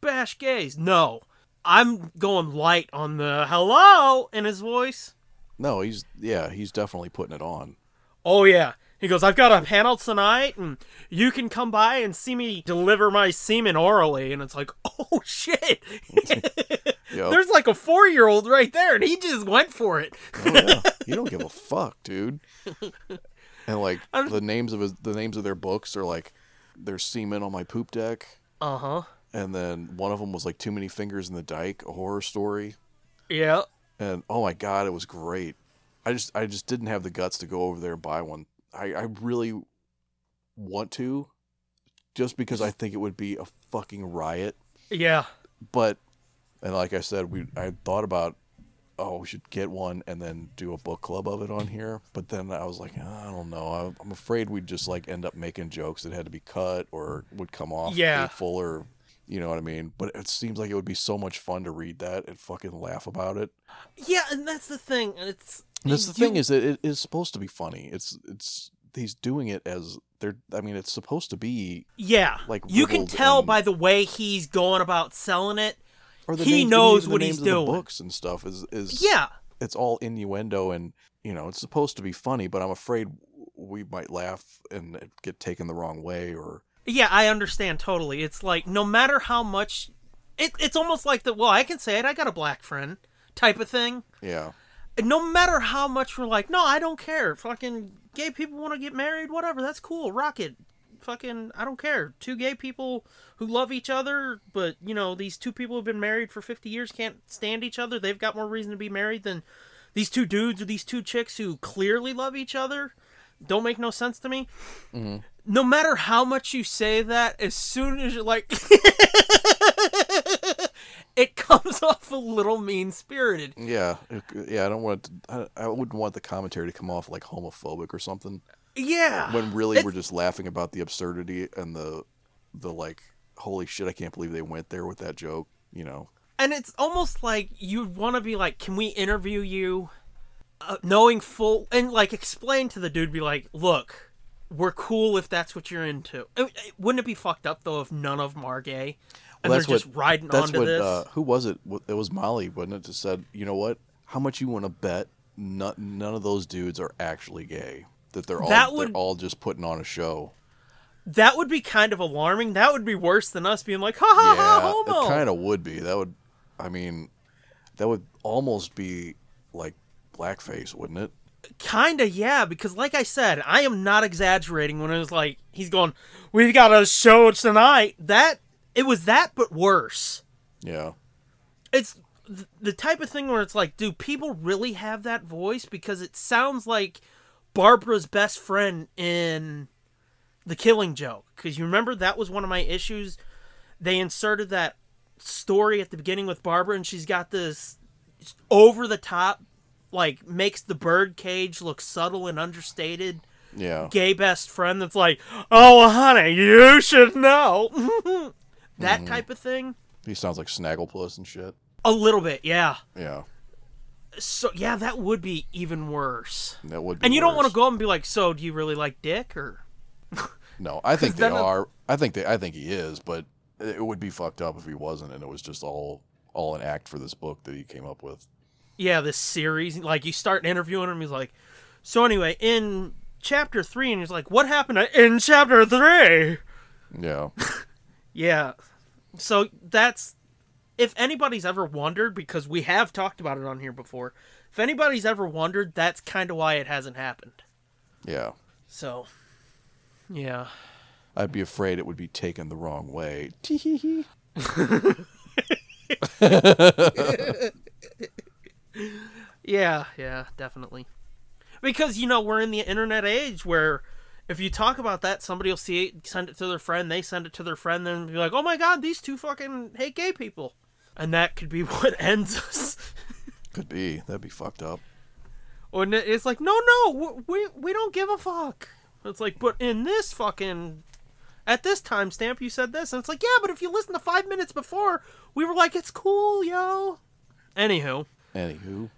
bash gays." No, I'm going light on the hello in his voice. No, he's yeah, he's definitely putting it on. Oh yeah. He goes, I've got a panel tonight, and you can come by and see me deliver my semen orally. And it's like, oh shit. Yep. There's like a four year old right there, and he just went for it. Oh, yeah. You don't give a fuck, dude. And like I'm- the names of his, the names of their books are like there's semen on my poop deck, Uh huh. and then one of them was like too many fingers in the dike, a horror story. Yeah. And oh my god, it was great. I just I just didn't have the guts to go over there and buy one. I I really want to, just because I think it would be a fucking riot. Yeah. But and like I said, we I thought about oh we should get one and then do a book club of it on here. But then I was like ah, I don't know. I, I'm afraid we'd just like end up making jokes that had to be cut or would come off Yeah. hateful or you know what I mean. But it seems like it would be so much fun to read that and fucking laugh about it. Yeah, and that's the thing. It's And that's the you- thing is that it is supposed to be funny. It's it's he's doing it as they're. I mean, it's supposed to be Yeah. like, you can tell and- by the way he's going about selling it. Or the He names, knows even what the he's the doing. books and stuff is is Yeah. It's all innuendo and you know it's supposed to be funny, but I'm afraid we might laugh and get taken the wrong way or Yeah, I understand totally. It's like no matter how much it, it's almost like the well, I can say it, I got a black friend type of thing. yeah. No matter how much we're like, no, I don't care. Fucking gay people want to get married, whatever, that's cool. Rock it. Fucking I don't care. Two gay people who love each other, but you know, these two people who have been married for 50 years can't stand each other. They've got more reason to be married than these two dudes or these two chicks who clearly love each other. don't make no sense to me. Mm-hmm. No matter how much you say that, as soon as you're like, it comes off a little mean spirited. Yeah, yeah. I don't want. It to, I, I wouldn't want the commentary to come off like homophobic or something. Yeah. When really It- we're just laughing about the absurdity and the, the like, holy shit! I can't believe they went there with that joke. You know. and it's almost like you would want to be like, can we interview you? Uh, knowing full and like explain to the dude, be like, look, we're cool if that's what you're into. Wouldn't it be fucked up though if none of them are gay and Well, they're just riding That's onto what. this? Uh, who was it? It was Molly, wasn't it? Just said, you know what? How much you want to bet? None, none of those dudes are actually gay. That they're all That they're all just putting on a show. that would be kind of alarming. That would be worse than us being like, ha ha ha, Yeah, homo. it kind of would be. That would, I mean, that would almost be like blackface, wouldn't it? Kinda, yeah, because like I said, I am not exaggerating when it was like he's going, We've got a show tonight. That it was that but worse. Yeah. It's the type of thing where it's like, do people really have that voice? Because it sounds like Barbara's best friend in The Killing Joke. Because you remember that was one of my issues. They inserted that story at the beginning with Barbara, and she's got this over the top, like, makes the bird cage look subtle and understated Yeah. gay best friend that's like, oh, honey, you should know. that mm-hmm. type of thing. He sounds like Snagglepuss and shit. A little bit, yeah. Yeah. So yeah, that would be even worse. That would be. And you don't want to go up and be like, "So, do you really like dick?" Or No, I think they it- are. I think they. I think he is, but it would be fucked up if he wasn't, and it was just all all an act for this book that he came up with. yeah, this series, like you start interviewing him, he's like, "So anyway, in chapter three, and he's like, "What happened in chapter three? Yeah. Yeah, so that's if anybody's ever wondered, because we have talked about it on here before. If anybody's ever wondered, that's kind of why it hasn't happened. Yeah. So, yeah. I'd be afraid it would be taken the wrong way. Yeah, yeah, definitely. Because you know we're in the internet age where if you talk about that, somebody will see it, send it to their friend, they send it to their friend, then be like, "Oh my god, these two fucking hate gay people," and that could be what ends us. Could be. That'd be fucked up. or it's like, "No, no, we we don't give a fuck." It's like, but in this fucking at this timestamp, you said this, and it's like, yeah, but if you listen to five minutes before, we were like, "It's cool, yo." Anywho, Anywho.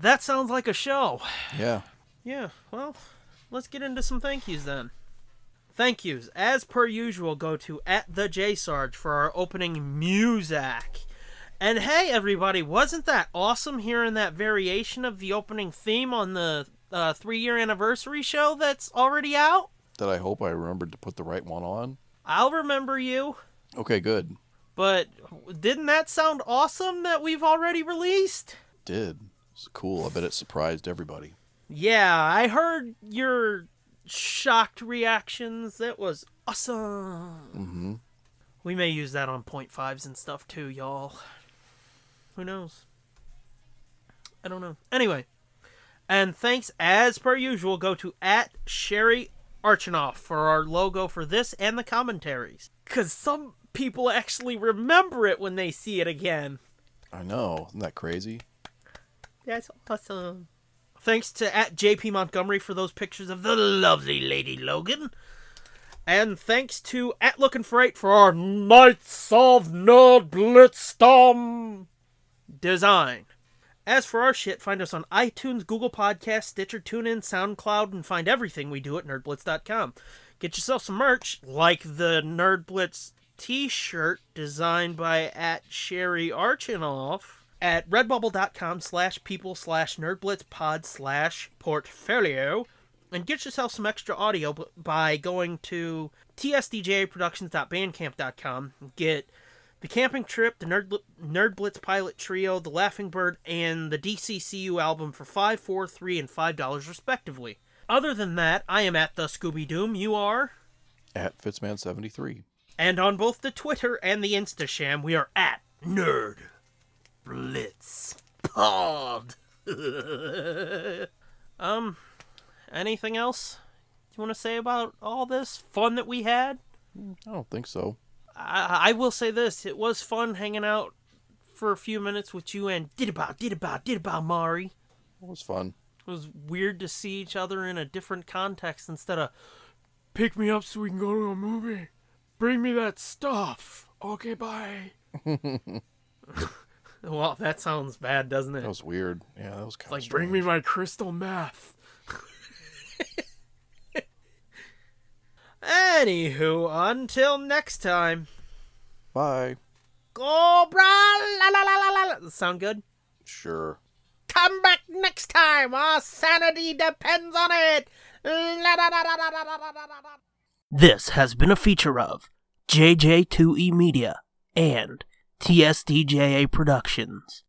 that sounds like a show. Yeah. Yeah, well, let's get into some thank yous then. Thank yous, as per usual, go to at the J Sarge for our opening music. And hey, everybody, wasn't that awesome hearing that variation of the opening theme on the uh, three year anniversary show that's already out? That I hope I remembered to put the right one on. I'll remember you. Okay, good. But didn't that sound awesome that we've already released? Did. It's cool. I bet it surprised everybody. Yeah, I heard your shocked reactions. It was awesome. Mm-hmm. We may use that on point fives and stuff too, y'all. Who knows? I don't know. Anyway, and thanks as per usual go to at Sherry Archinoff for our logo for this and the commentaries. Cause some people actually remember it when they see it again. I know. Isn't that crazy? That's awesome. Thanks to at JP Montgomery for those pictures of the lovely Lady Logan. And thanks to at Looking for Eight for our Knights of Nerd Blitzdom design. As for our shit, find us on iTunes, Google Podcasts, Stitcher, TuneIn, SoundCloud, and find everything we do at nerdblitz.com. Get yourself some merch, like the Nerd Blitz t-shirt designed by at Sherry Archinoff at redbubble.com slash people slash nerdblitzpod slash portfolio and get yourself some extra audio by going to tsdjproductions.bandcamp.com get the camping trip the nerd, nerd blitz pilot trio the laughing bird and the dccu album for 5 4 3 and $5 respectively. Other than that i am at the scooby doom you are? At Fitzman73. and on both the twitter and the instasham we are at nerd blitz pod um anything else you want to say about all this fun that we had? I don't think so. I, I will say this: it was fun hanging out for a few minutes with you and did about did about did about Mari. It was fun. It was weird to see each other in a different context instead of pick me up so we can go to a movie. Bring me that stuff. Okay, bye. Well, that sounds bad, doesn't it? That was weird. Yeah, that was kind of like bring me my crystal meth. Anywho, until next time. Bye. Go, bra, la, la, la, la, la. Sound good? Sure. Come back next time. Our sanity depends on it. La, da, da, da, this has been a feature of JJ2E Media and TSDJA Productions.